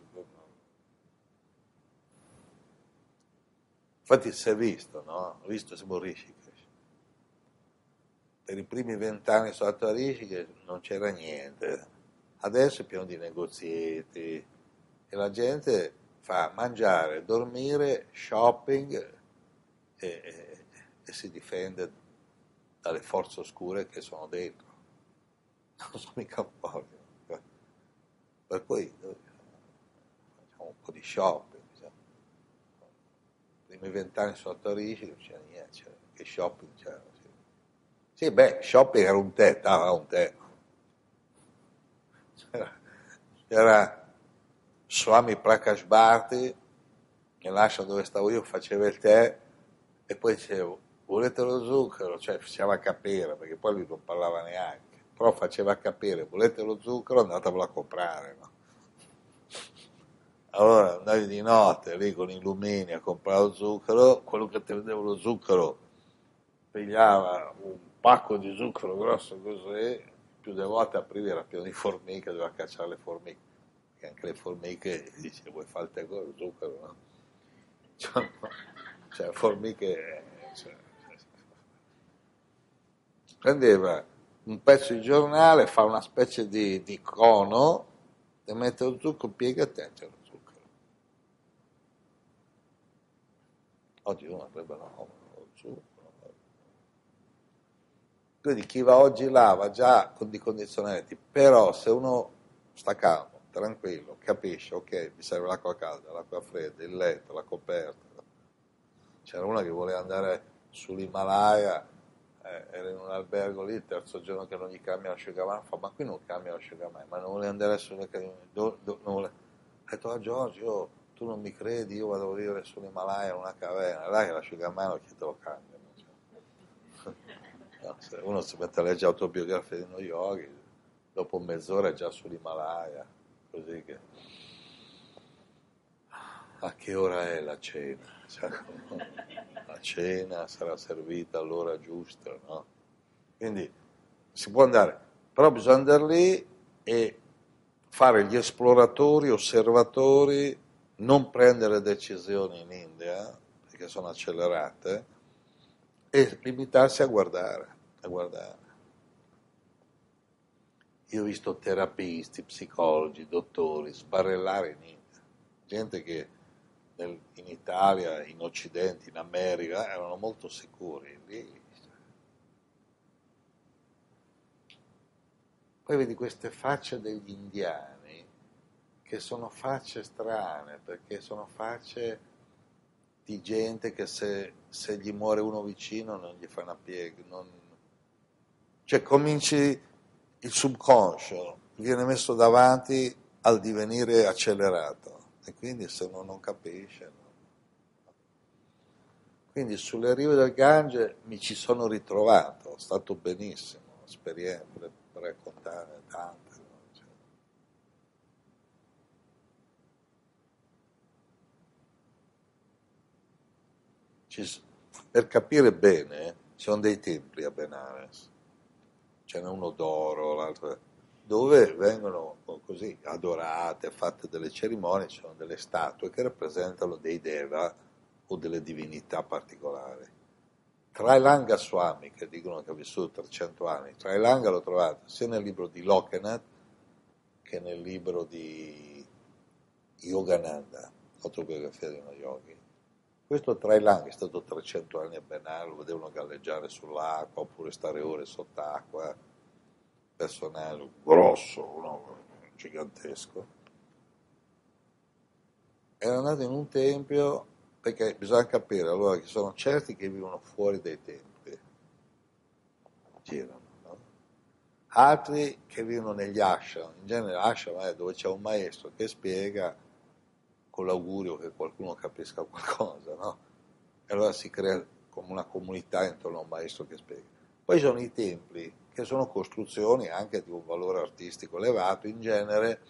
Infatti si è visto, no? Ho visto siamo Rishikesh. Per i primi vent'anni stato a Rishikesh non c'era niente. Adesso è pieno di negozieti e la gente fa mangiare, dormire, shopping e, e, e si difende dalle forze oscure che sono dentro. Non sono mica pochi. Per cui facciamo un po' di shopping. Primi vent'anni sono a Torino, non c'era niente, c'era, che shopping c'era. Sì. beh, shopping era un tè, dava un tè. C'era, c'era Swami Prakash Bharti, che lascia dove stavo io, faceva il tè e poi dicevo, volete lo zucchero? Cioè faceva capire, perché poi lui non parlava neanche però faceva capire, volete lo zucchero, andatevelo a comprare. No? Allora andavi di notte lì con i lumini a comprare lo zucchero, quello che ti vendeva lo zucchero pigliava un pacco di zucchero grosso così, più delle volte aprivi era pieno di formiche, doveva cacciare le formiche, perché anche le formiche dice vuoi fare il con lo zucchero, no? Cioè, formiche... Cioè, prendeva un pezzo di giornale, fa una specie di, di cono, e mette lo zucchero, piega e te c'è lo zucchero. Oggi uno avrebbe no, zucchero. Quindi chi va oggi là va già con dei condizionamenti, però se uno sta calmo, tranquillo, capisce, ok, mi serve l'acqua calda, l'acqua fredda, il letto, la coperta. C'era una che voleva andare sull'Himalaya eh, era in un albergo lì, il terzo giorno che non gli cambia l'asciugamano, fa ma qui non cambia l'asciugamano, ma non vuole andare sulle do, non Ha detto a ah, Giorgio, tu non mi credi, io vado a vivere sull'Himalaya in una caverna, là che l'asciugamano chi te lo cambia. Uno si mette a leggere autobiografie di uno yogi, dopo mezz'ora è già sull'Himalaya, così che... A che ora è la cena? Cioè, <laughs> cena sarà servita all'ora giusta, no? Quindi si può andare, però bisogna andare lì e fare gli esploratori, osservatori, non prendere decisioni in India, perché sono accelerate, e limitarsi a guardare, a guardare. Io ho visto terapisti, psicologi, dottori sbarellare in India, gente che nel, in Italia, in Occidente, in America, erano molto sicuri. Lì. Poi vedi queste facce degli indiani, che sono facce strane, perché sono facce di gente che se, se gli muore uno vicino non gli fa una piega. Non... Cioè cominci il subconscio, viene messo davanti al divenire accelerato e quindi se uno non capisce. No? Quindi sulle rive del Gange mi ci sono ritrovato, è stato benissimo, esperienze per raccontare tante. No? Cioè. Ci, per capire bene, ci sono dei templi a Benares, ce n'è uno d'oro, l'altro dove vengono così adorate, fatte delle cerimonie, ci sono delle statue che rappresentano dei deva o delle divinità particolari. Trailanga Swami, che dicono che ha vissuto 300 anni, Trailanga l'ho trovato sia nel libro di Lokanath che nel libro di Yogananda, autobiografia di uno yogi. Questo Trailanga è stato 300 anni a Benal, lo vedevano galleggiare sull'acqua oppure stare ore sott'acqua personale grosso, no? gigantesco, era andato in un tempio perché bisogna capire allora che sono certi che vivono fuori dai templi, girano, no? altri che vivono negli ashram, in genere ashram è dove c'è un maestro che spiega con l'augurio che qualcuno capisca qualcosa, no? E allora si crea come una comunità intorno a un maestro che spiega. Poi sono i templi che sono costruzioni anche di un valore artistico elevato, in genere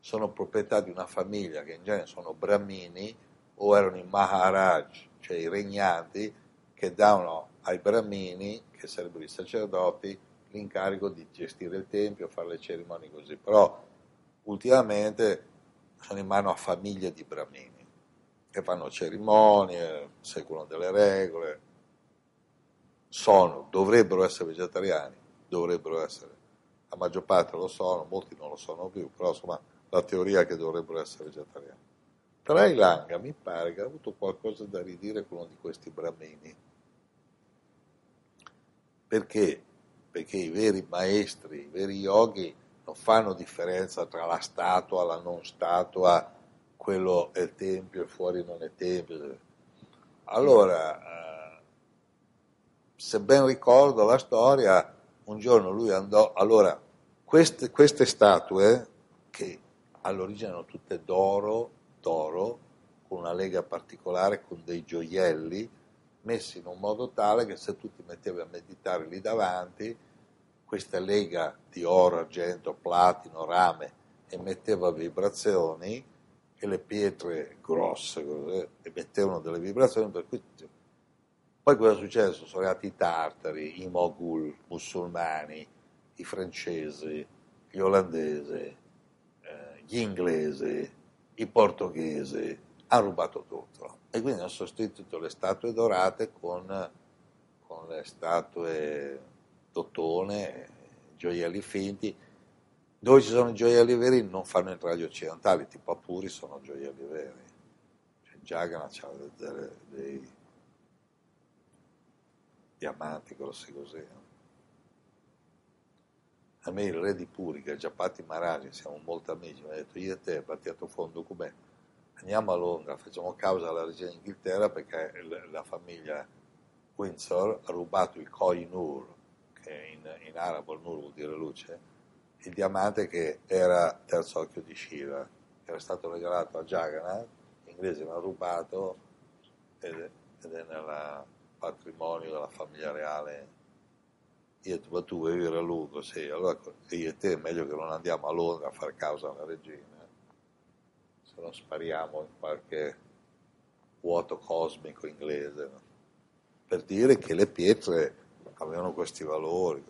sono proprietà di una famiglia che in genere sono brahmini o erano i Maharaj, cioè i regnanti, che davano ai brahmini, che sarebbero i sacerdoti, l'incarico di gestire il tempio, fare le cerimonie così. Però ultimamente sono in mano a famiglie di brahmini che fanno cerimonie, seguono delle regole, sono, dovrebbero essere vegetariani, dovrebbero essere. La maggior parte lo sono, molti non lo sono più, però insomma la teoria è che dovrebbero essere vegetariani. Trailanga mi pare che ha avuto qualcosa da ridire con uno di questi bramini. Perché? Perché i veri maestri, i veri yogi non fanno differenza tra la statua, la non statua, quello è tempio e fuori non è tempio. Allora, eh, se ben ricordo la storia, un giorno lui andò, allora, queste, queste statue, che all'origine erano tutte d'oro, d'oro, con una lega particolare, con dei gioielli, messi in un modo tale che se tu ti mettevi a meditare lì davanti, questa lega di oro, argento, platino, rame emetteva vibrazioni e le pietre grosse emettevano delle vibrazioni per cui poi cosa è successo? Sono arrivati i tartari, i mogul musulmani, i francesi, gli olandesi, eh, gli inglesi, i portoghesi, hanno rubato tutto e quindi hanno sostituito le statue dorate con, con le statue d'ottone, gioielli finti. Dove ci sono i gioielli veri non fanno entrare gli occidentali, tipo Apuri sono gioielli veri. Cioè, Jagannath ha dei, dei diamanti grossi così. A me il re di Purica, Giappati Maragi, siamo molto amici, mi ha detto io e te battiamo fuori un documento, andiamo a Londra, facciamo causa alla regina d'Inghilterra perché la famiglia Windsor ha rubato il Koi Nur, che in, in arabo il Nur vuol dire luce, il diamante che era terzo occhio di Shiva, che era stato regalato a Jagannath, gli inglesi l'hanno rubato ed ed è nel patrimonio della famiglia reale. Io ma tu vuoi vivere a lungo, sì, allora io e te è meglio che non andiamo a Londra a fare causa alla regina, se non spariamo in qualche vuoto cosmico inglese, no? per dire che le pietre avevano questi valori.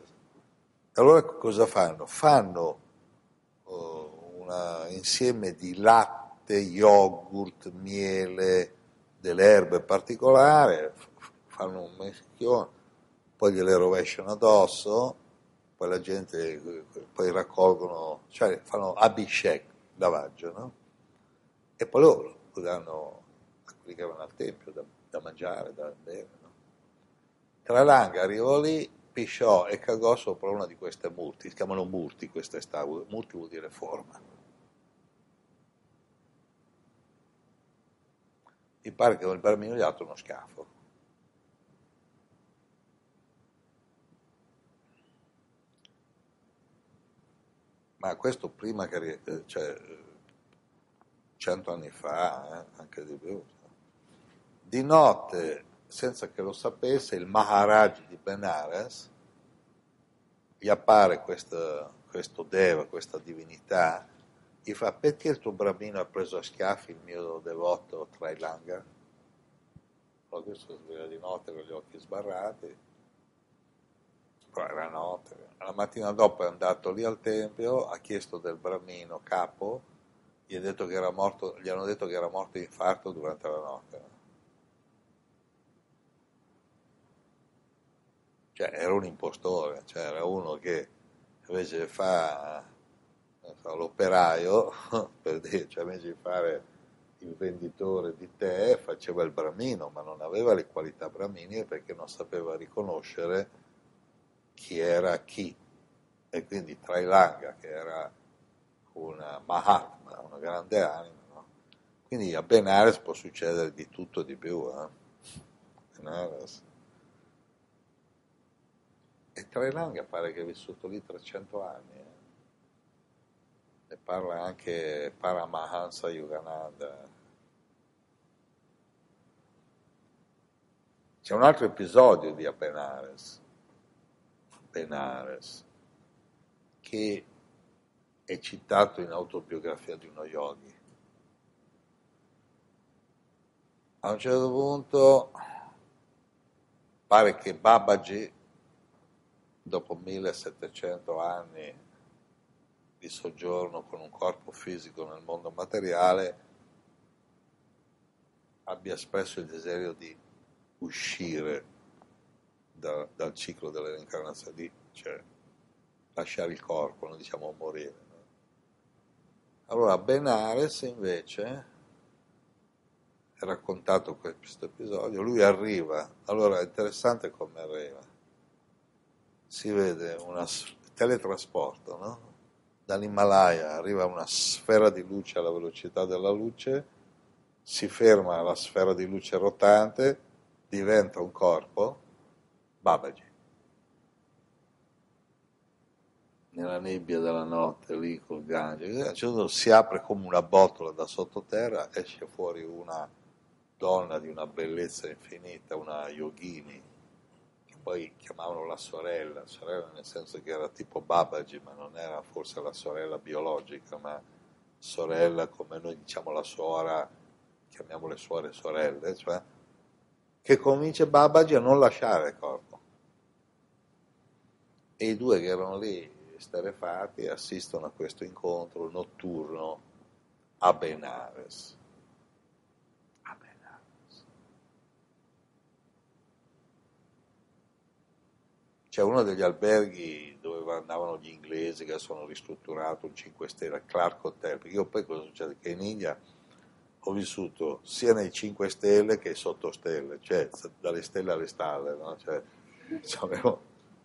Allora cosa fanno? Fanno uh, un insieme di latte, yogurt, miele, delle erbe particolari, fanno un meschione, poi gliele rovesciano addosso, poi la gente poi raccolgono, cioè fanno abishek, lavaggio, no? E poi loro lo danno a quelli che vanno al tempio da, da mangiare, da bere, no? Tralanga arrivò lì, pisciò e cagò sopra una di queste murti, si chiamano murti queste statue, murti vuol dire forma. Mi pare che ha dato uno scafo. ma questo prima che, eh, cioè, cento anni fa, eh, anche di più. Di notte, senza che lo sapesse, il Maharaj di Benares gli appare questo, questo Deva, questa divinità, gli fa perché il tuo bambino ha preso a schiaffi il mio devoto Trailanga? Allora questo sveglia di notte con gli occhi sbarrati, però era notte, la mattina dopo è andato lì al tempio, ha chiesto del bramino capo, gli, gli hanno detto che era morto di infarto durante la notte. Cioè era un impostore, cioè era uno che invece fa so, l'operaio, <laughs> per dire, cioè invece di fare il venditore di tè, faceva il bramino, ma non aveva le qualità braminiche perché non sapeva riconoscere chi era chi. E quindi Trailanga, che era una Mahatma, una grande anima, no? quindi a Benares può succedere di tutto e di più. Eh? Benares. E Trailanga pare che è vissuto lì 300 anni. Eh? E parla anche Paramahansa Yogananda. C'è un altro episodio di Apenares Benares, che è citato in autobiografia di uno yogi. A un certo punto pare che Babaji, dopo 1700 anni di soggiorno con un corpo fisico nel mondo materiale, abbia espresso il desiderio di uscire da, dal ciclo delle reincarnazioni, cioè lasciare il corpo, non diciamo morire. No? Allora Benares invece raccontato questo episodio, lui arriva, allora è interessante come arriva, si vede un teletrasporto, no? dall'Himalaya arriva una sfera di luce alla velocità della luce, si ferma la sfera di luce rotante, diventa un corpo, Babaji. Nella nebbia della notte, lì col Gange, certo si apre come una botola da sottoterra, esce fuori una donna di una bellezza infinita, una yogini, poi chiamavano la sorella, sorella nel senso che era tipo Babaji, ma non era forse la sorella biologica, ma sorella come noi diciamo la suora, chiamiamo le suore sorelle, cioè che convince Babaji a non lasciare il corpo. E i due che erano lì sterefatti assistono a questo incontro notturno a Benares. C'è uno degli alberghi dove andavano gli inglesi che sono ristrutturato, un 5 stelle, Clark Hotel, perché io poi cosa succede? Che in India ho vissuto sia nei 5 stelle che sotto stelle, cioè dalle stelle alle stalle, no? Cioè, avevo...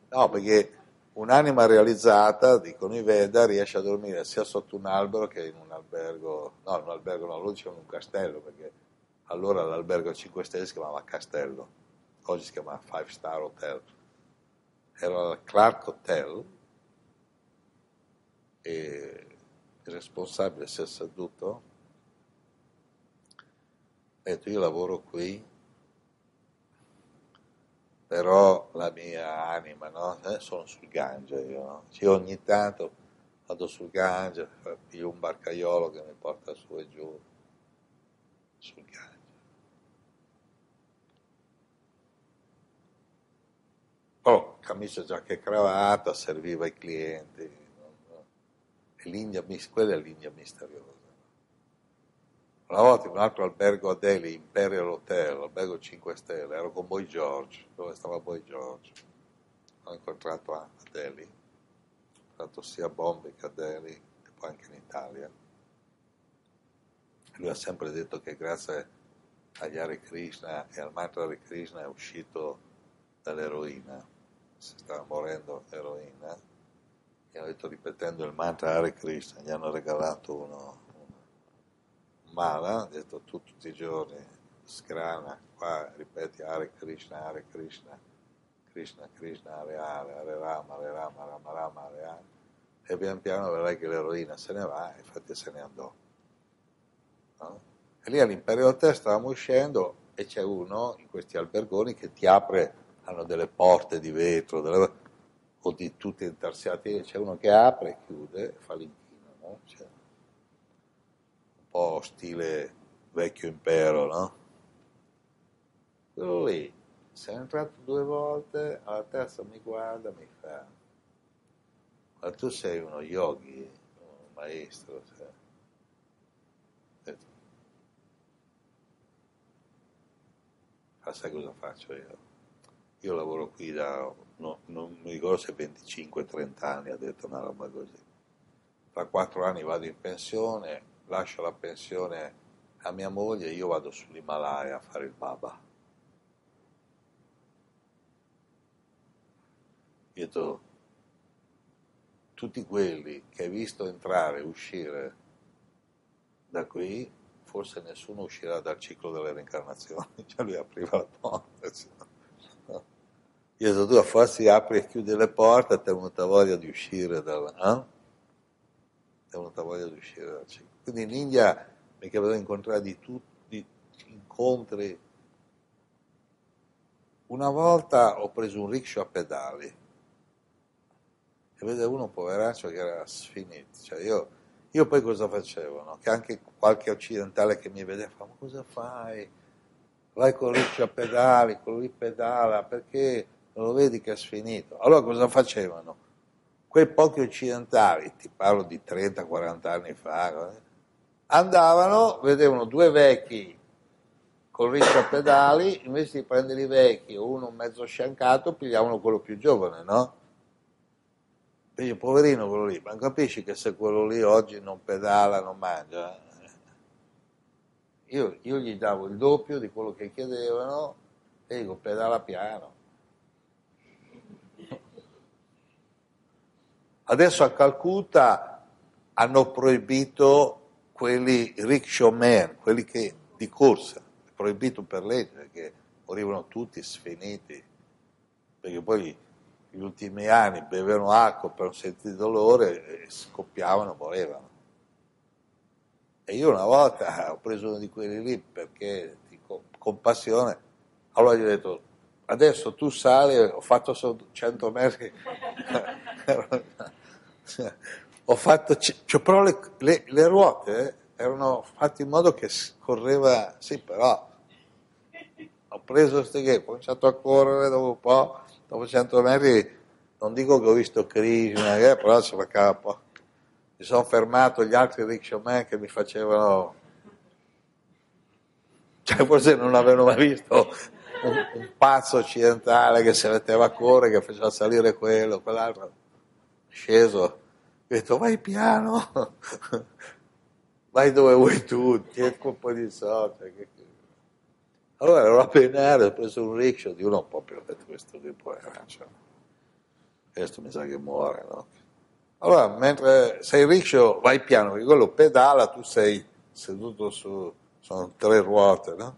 no perché un'anima realizzata, dicono i Veda, riesce a dormire sia sotto un albero che in un albergo, no, in un albergo no, loro dicevano un castello, perché allora l'albergo 5 stelle si chiamava castello, oggi si chiama 5 star hotel era al Clark Hotel e il responsabile si è seduto ha detto io lavoro qui però la mia anima no? eh, sono sul Gange io, no? cioè, ogni tanto vado sul Gange piglio un barcaiolo che mi porta su e giù sul Gange Oh, camicia, giacca e cravatta, serviva ai clienti. E l'India, quella è l'India misteriosa. Una volta in un altro albergo a Delhi, Imperial Hotel, albergo 5 stelle, ero con Boy George, dove stava Boy George. L'ho incontrato a Delhi, ho incontrato sia a Bombay che a Delhi e poi anche in Italia. Lui ha sempre detto che grazie agli Hare Krishna e al mantra Hare Krishna è uscito dall'eroina si stava morendo eroina, gli hanno detto ripetendo il mantra Hare Krishna, gli hanno regalato uno, un mala, ha detto tu tutti i giorni, sgrana, qua ripeti Hare Krishna, Hare Krishna, Krishna Krishna, Hare Hare, Hare Rama, Hare Rama, Rama Rama, Hare Hare, e pian piano vedrai che l'eroina se ne va, infatti se ne andò. No? E lì all'Imperio Hotel stavamo uscendo e c'è uno in questi albergoni che ti apre hanno delle porte di vetro delle, o di tutte intarsiate, c'è uno che apre e chiude fa l'inchino, no? Cioè, un po' stile vecchio impero, no? Quello lì, sono entrato due volte, alla terza mi guarda e mi fa, ma tu sei uno yogi, un maestro, cioè. Ma sai cosa faccio io? Io lavoro qui da, no, non mi ricordo se 25-30 anni, ha detto una roba così. Tra quattro anni vado in pensione, lascio la pensione a mia moglie io vado sull'Himalaya a fare il baba. Io tutti quelli che hai visto entrare e uscire da qui, forse nessuno uscirà dal ciclo delle reincarnazioni, <laughs> cioè lui apriva la porta. Gesù tu forse apri e chiudi le porte, ti è venuta voglia di uscire dal... Eh? Ti è venuta voglia di uscire dal ciclo. Quindi in India mi capitò di incontrare di tutti, incontri. Una volta ho preso un rickshaw a pedali e vedevo uno poveraccio che era sfinito. Cioè io, io, poi cosa facevo? No? Che anche qualche occidentale che mi vedeva fa, ma cosa fai? Vai con il rickshaw a pedali, quello lì pedala, perché lo vedi che è sfinito. Allora cosa facevano? Quei pochi occidentali, ti parlo di 30-40 anni fa, eh, andavano, vedevano due vecchi con riccio a pedali, invece di prendere i vecchi o uno mezzo sciancato, pigliavano quello più giovane, no? Quindi poverino quello lì, ma capisci che se quello lì oggi non pedala, non mangia? io, io gli davo il doppio di quello che chiedevano e dico pedala piano. Adesso a Calcutta hanno proibito quelli rickshaw man, quelli che, di corsa, proibito per legge perché morivano tutti sfiniti, perché poi negli ultimi anni bevevano acqua per non sentire dolore e scoppiavano, morivano. E io una volta <laughs> ho preso uno di quelli lì perché di compassione, allora gli ho detto adesso tu sali, ho fatto solo 100 metri, <laughs> <laughs> ho fatto, cioè, però le, le, le ruote erano fatte in modo che correva, sì però ho preso queste che ho cominciato a correre dopo un po', dopo 100 metri, non dico che ho visto Krishna, eh, però ce la capo. Mi sono fermato gli altri rickshawman che mi facevano... Cioè forse non avevano mai visto un, un pazzo occidentale che si metteva a correre, che faceva salire quello, quell'altro. Sceso, ho detto vai piano, vai dove vuoi tu, tieni un po' di soldi. Allora ero a penare, ho preso un rickshaw di uno un po' ho detto questo tipo era, cioè, questo mi sa che muore, no? Allora, mentre sei rickshaw vai piano, perché quello pedala, tu sei seduto su, sono tre ruote, no?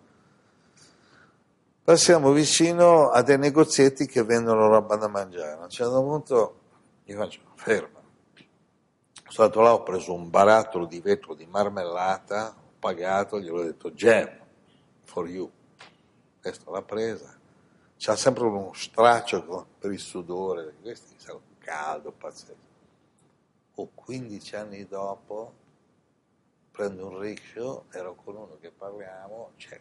Passiamo vicino a dei negozietti che vendono roba da mangiare. A un certo punto gli faccio, ferma. Sono stato là, ho preso un barattolo di vetro di marmellata, ho pagato, gli ho detto, jam, for you questo l'ha presa, c'ha sempre uno straccio per il sudore, questo è un caldo pazzesco. O 15 anni dopo prendo un rickshaw, ero con uno che parliamo, cioè,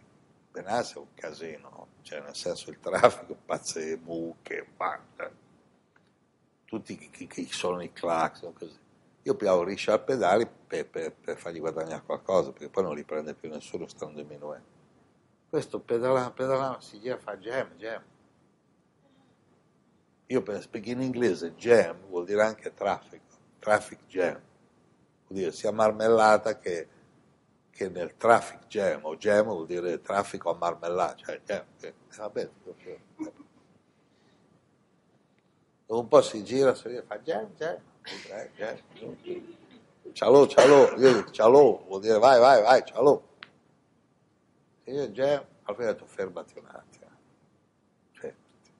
Benassi è un casino, cioè nel senso il traffico, pazze mucche, banda, tutti che, che sono i clacson, così. Io piavo a pedali per, per, per fargli guadagnare qualcosa, perché poi non li prende più nessuno, stanno diminuendo. Questo pedalava, pedalava, si gira, fa jam, jam. Io penso, perché in inglese jam vuol dire anche traffico, traffic jam. Vuol dire sia marmellata che, che nel traffic jam, o jam vuol dire traffico a marmellata, cioè jam. Eh, vabbè, Dopo un po' si gira, si gira, fa jam. jam. Ciao, ciao, io dico ciao, vuol dire vai, vai, vai, ciao. E io già avevo detto fermati un attimo, fermati.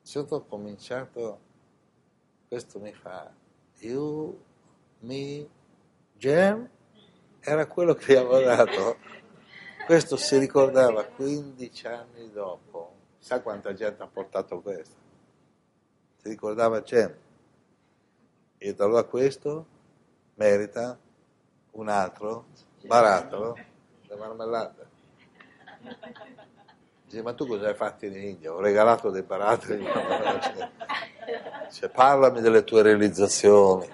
Sotto ho cominciato, questo mi fa, you, me, jam, era quello che gli avevo dato. Questo si ricordava 15 anni dopo, sa quanta gente ha portato questo? Si ricordava jam. E allora questo merita un altro barattolo, la marmellata. Dice, ma tu cosa hai fatto in India? Ho regalato dei barattoli di marmellata. Cioè, parlami delle tue realizzazioni.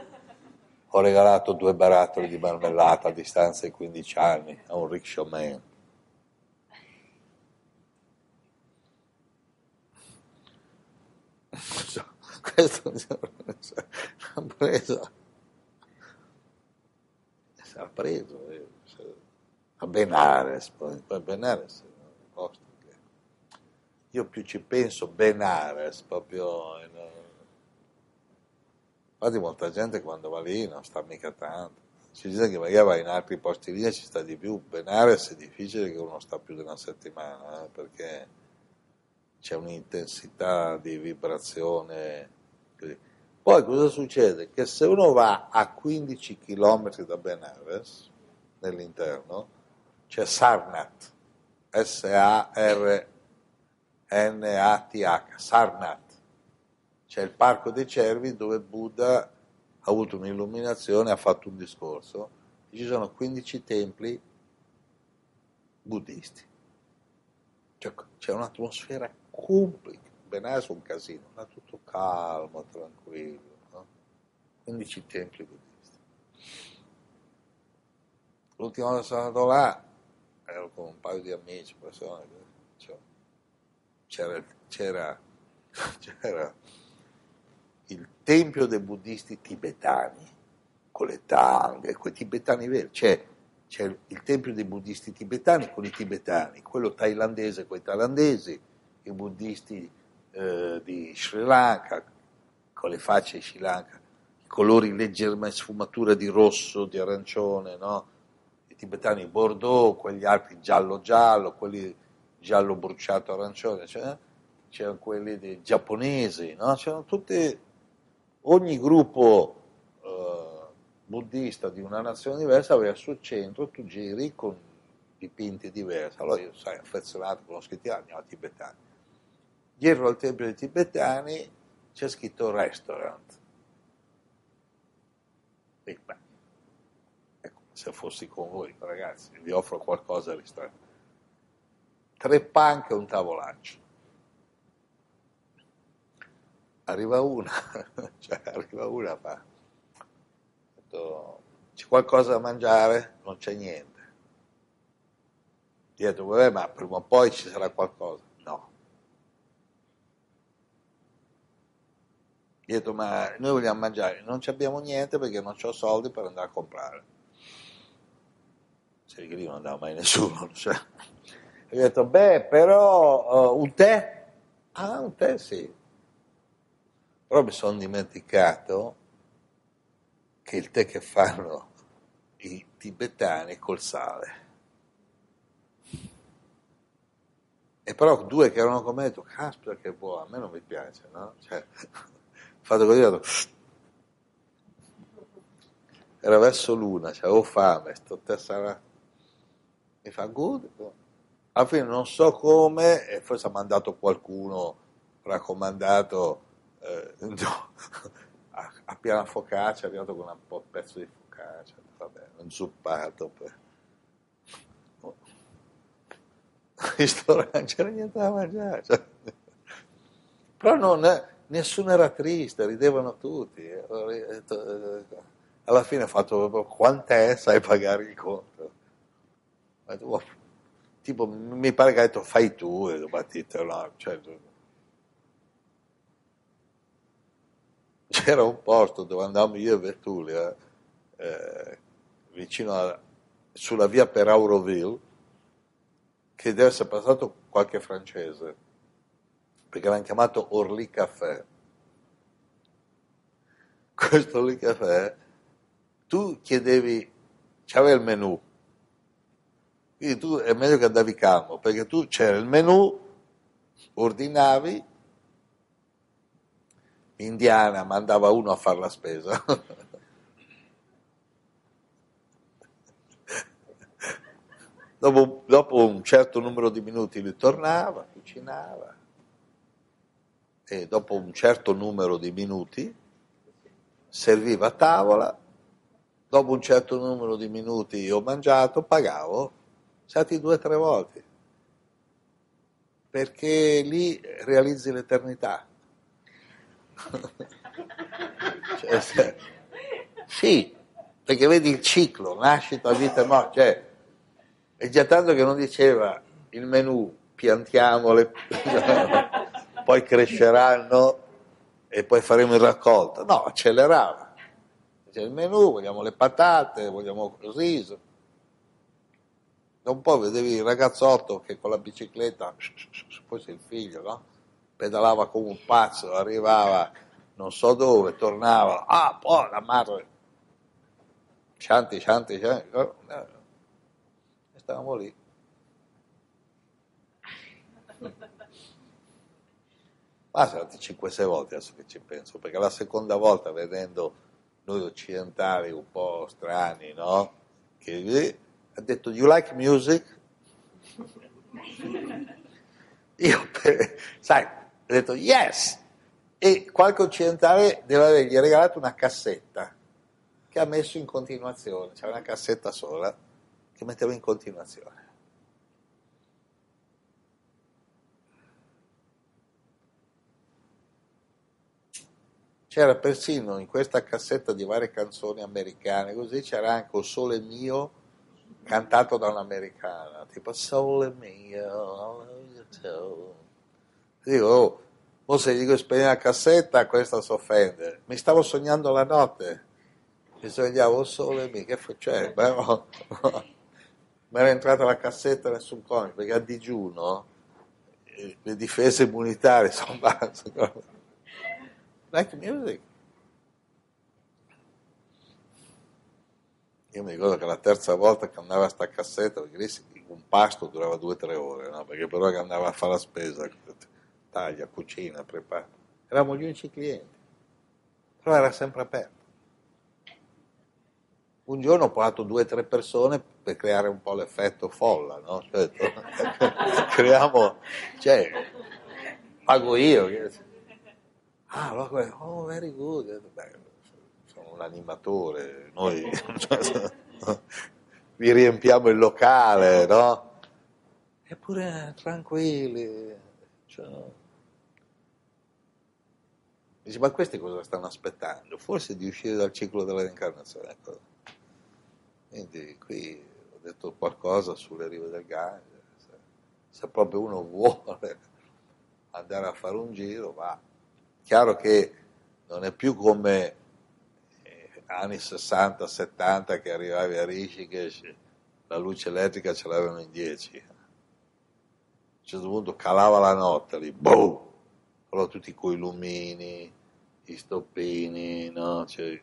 Ho regalato due barattoli di marmellata a distanza di 15 anni a un rickshaw man. Questo l'ha preso. <laughs> È preso. Eh a Benares, poi, Benares è un posto che io più ci penso Benares proprio in, infatti molta gente quando va lì non sta mica tanto si dice che magari va in altri posti lì e ci sta di più Benares è difficile che uno sta più di una settimana eh, perché c'è un'intensità di vibrazione. Poi cosa succede? che se uno va a 15 km da Benares nell'interno c'è Sarnath, S-A-R-N-A-T-H, Sarnath, c'è il parco dei cervi dove Buddha ha avuto un'illuminazione, ha fatto un discorso, ci sono 15 templi buddisti, cioè, c'è un'atmosfera complice, Benares un casino, ma tutto calmo, tranquillo, no? 15 templi buddisti. L'ultima volta che sono andato là ero con un paio di amici, persone, cioè, c'era, c'era, <laughs> c'era il tempio dei buddisti tibetani, con le tanghe, quei tibetani veri. C'è, c'è il tempio dei buddisti tibetani con i tibetani, quello thailandese con i thailandesi, i buddisti eh, di Sri Lanka, con le facce di Sri Lanka, i colori leggermente sfumatura di rosso, di arancione, no? i tibetani bordeaux, quegli altri giallo-giallo, quelli giallo bruciato arancione, cioè, c'erano quelli dei giapponesi, no? c'erano tutti, ogni gruppo eh, buddista di una nazione diversa aveva al suo centro, tu giri con dipinti diversi, allora io sai, affezionato con lo scritto, andiamo a tibetani. Dietro al tempio dei tibetani c'è scritto restaurant. E beh, ecco, se fossi con voi, ragazzi, vi offro qualcosa al ristorante. Tre panche e un tavolaccio. Arriva una, <laughs> cioè arriva una fa, c'è qualcosa da mangiare? Non c'è niente. Dietro, ma prima o poi ci sarà qualcosa. No. Dietro, ma noi vogliamo mangiare. Non abbiamo niente perché non ho soldi per andare a comprare. Se lì non andava mai nessuno. <laughs> Cioè. E ho detto, beh, però uh, un tè? Ah, un tè sì. Però mi sono dimenticato che il tè che fanno i tibetani col sale. E però due che erano con me, ho detto, caspita che buono, a me non mi piace, no? Cioè, fatto così, detto, era verso l'una, cioè, avevo fame, sto sarà... Mi fa, good? Alla fine non so come, e forse ha mandato qualcuno raccomandato eh, <laughs> no, a, a piana focaccia, è arrivato con un po' pezzo di focaccia, vabbè, un zuppato. Per... Oh. <laughs> ristorante, c'era niente da mangiare. Cioè. Però non, nessuno era triste, ridevano tutti. Eh. Alla fine ho fatto quant'è, sai pagare il conto. Tipo, mi pare che ha detto fai tu, e battite là. Cioè, <laughs> c'era un posto dove andavamo io e Vertulia, eh, vicino a, sulla via per Auroville, che deve essere passato qualche francese, perché l'hanno chiamato Orly Café. Questo Orly Café, tu chiedevi, c'aveva il menù, quindi tu è meglio che andavi calmo, perché tu c'era il menù, ordinavi, indiana mandava uno a fare la spesa. <laughs> dopo, dopo, un certo numero di minuti lui tornava, cucinava e dopo un certo numero di minuti serviva a tavola, dopo un certo numero di minuti io ho mangiato, pagavo, stati due o tre volte, perché lì realizzi l'eternità. <laughs> cioè, sì, perché vedi il ciclo, nascita, vita e morte, cioè, è già tanto che non diceva il menù, piantiamole, <laughs> poi cresceranno e poi faremo il raccolto, no, accelerava. C'è il menù, vogliamo le patate, vogliamo il riso. Da un po' vedevi il ragazzotto che con la bicicletta, poi sei il figlio, no? pedalava come un pazzo, arrivava non so dove, tornava, ah, poi la madre, cianti, cianti, cianti, e stavamo lì. Ma sono stati 5-6 volte adesso che ci penso, perché la seconda volta vedendo noi occidentali un po' strani, no? Che ha detto, you like music? Io, sai, ha detto yes, e qualche occidentale deve avergli regalato una cassetta che ha messo in continuazione, c'era una cassetta sola che metteva in continuazione. C'era persino in questa cassetta di varie canzoni americane, così c'era anche O Sole Mio cantato da un'americana, tipo Sole Mio, Dico, oh, mo gli dico spegne la cassetta, questa si offende. Mi stavo sognando la notte. mi svegliavo solo e mi che no, no. mi era entrata la cassetta nessun coniuge perché a digiuno eh, le difese immunitarie sono <laughs> basse black music io mi ricordo che la terza volta che andava a sta cassetta perché lì un pasto durava due o tre ore no? perché però che andava a fare la spesa taglia, cucina, prepara eravamo gli unici clienti però era sempre aperto un giorno ho portato due o tre persone per creare un po' l'effetto folla, no? Cioè, <laughs> creiamo, cioè, pago io. Ah, allora, oh, very good. Beh, sono un animatore, noi vi <laughs> <laughs> riempiamo il locale, no? Eppure tranquilli. Cioè, Dici, ma questi cosa stanno aspettando? Forse di uscire dal ciclo della reincarnazione. Ecco. Quindi qui ho detto qualcosa sulle rive del Gange, se, se proprio uno vuole andare a fare un giro, va. Chiaro che non è più come eh, anni 60-70 che arrivavi a Rishikesh, la luce elettrica ce l'avevano in 10. A un certo punto calava la notte lì, boom! Allora tutti quei lumini, i stoppini, no? Cioè,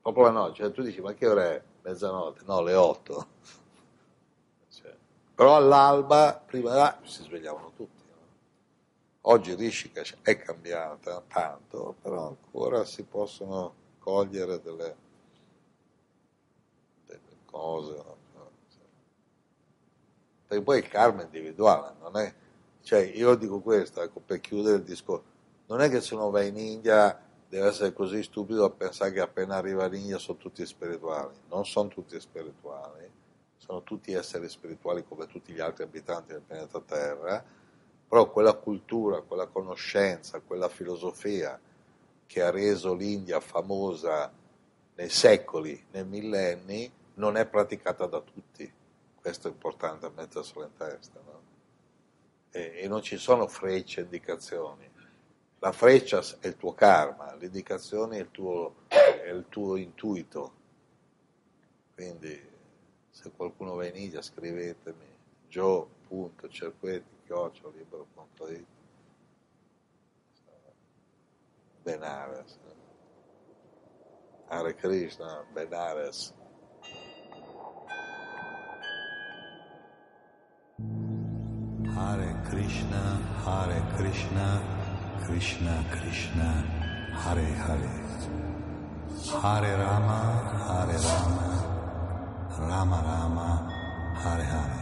proprio la notte, cioè tu dici ma che ora è? Mezzanotte? No, le 8. <laughs> Cioè, però all'alba, prima là, si svegliavano tutti. Oggi Rishikesh è cambiata tanto, però ancora si possono cogliere delle, delle cose. Perché poi il karma è individuale, non è... Cioè, io dico questo, ecco, per chiudere il discorso, non è che se uno va in India deve essere così stupido a pensare che appena arriva l'India sono tutti spirituali. Non sono tutti spirituali, sono tutti esseri spirituali come tutti gli altri abitanti del pianeta Terra, però quella cultura, quella conoscenza, quella filosofia che ha reso l'India famosa nei secoli, nei millenni, non è praticata da tutti. Questo è importante metterselo in testa. No? E, e non ci sono frecce, indicazioni la freccia è il tuo karma, l'indicazione è il tuo, è il tuo intuito. Quindi se qualcuno va in India scrivetemi joe.cerquetti.it Benares. Hare Krishna, Benares. Hare Krishna, Hare Krishna. Krishna Krishna Hare Hare Hare Rama Hare Rama Rama Rama Hare Hare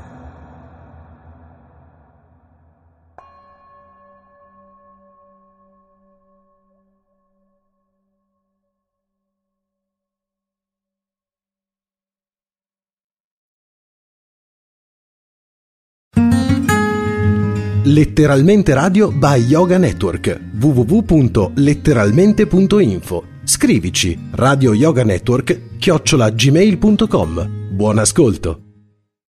Letteralmente Radio by Yoga Network. www.letteralmente.info Scrivici Radio Yoga Network chiocciola gmail.com Buon ascolto!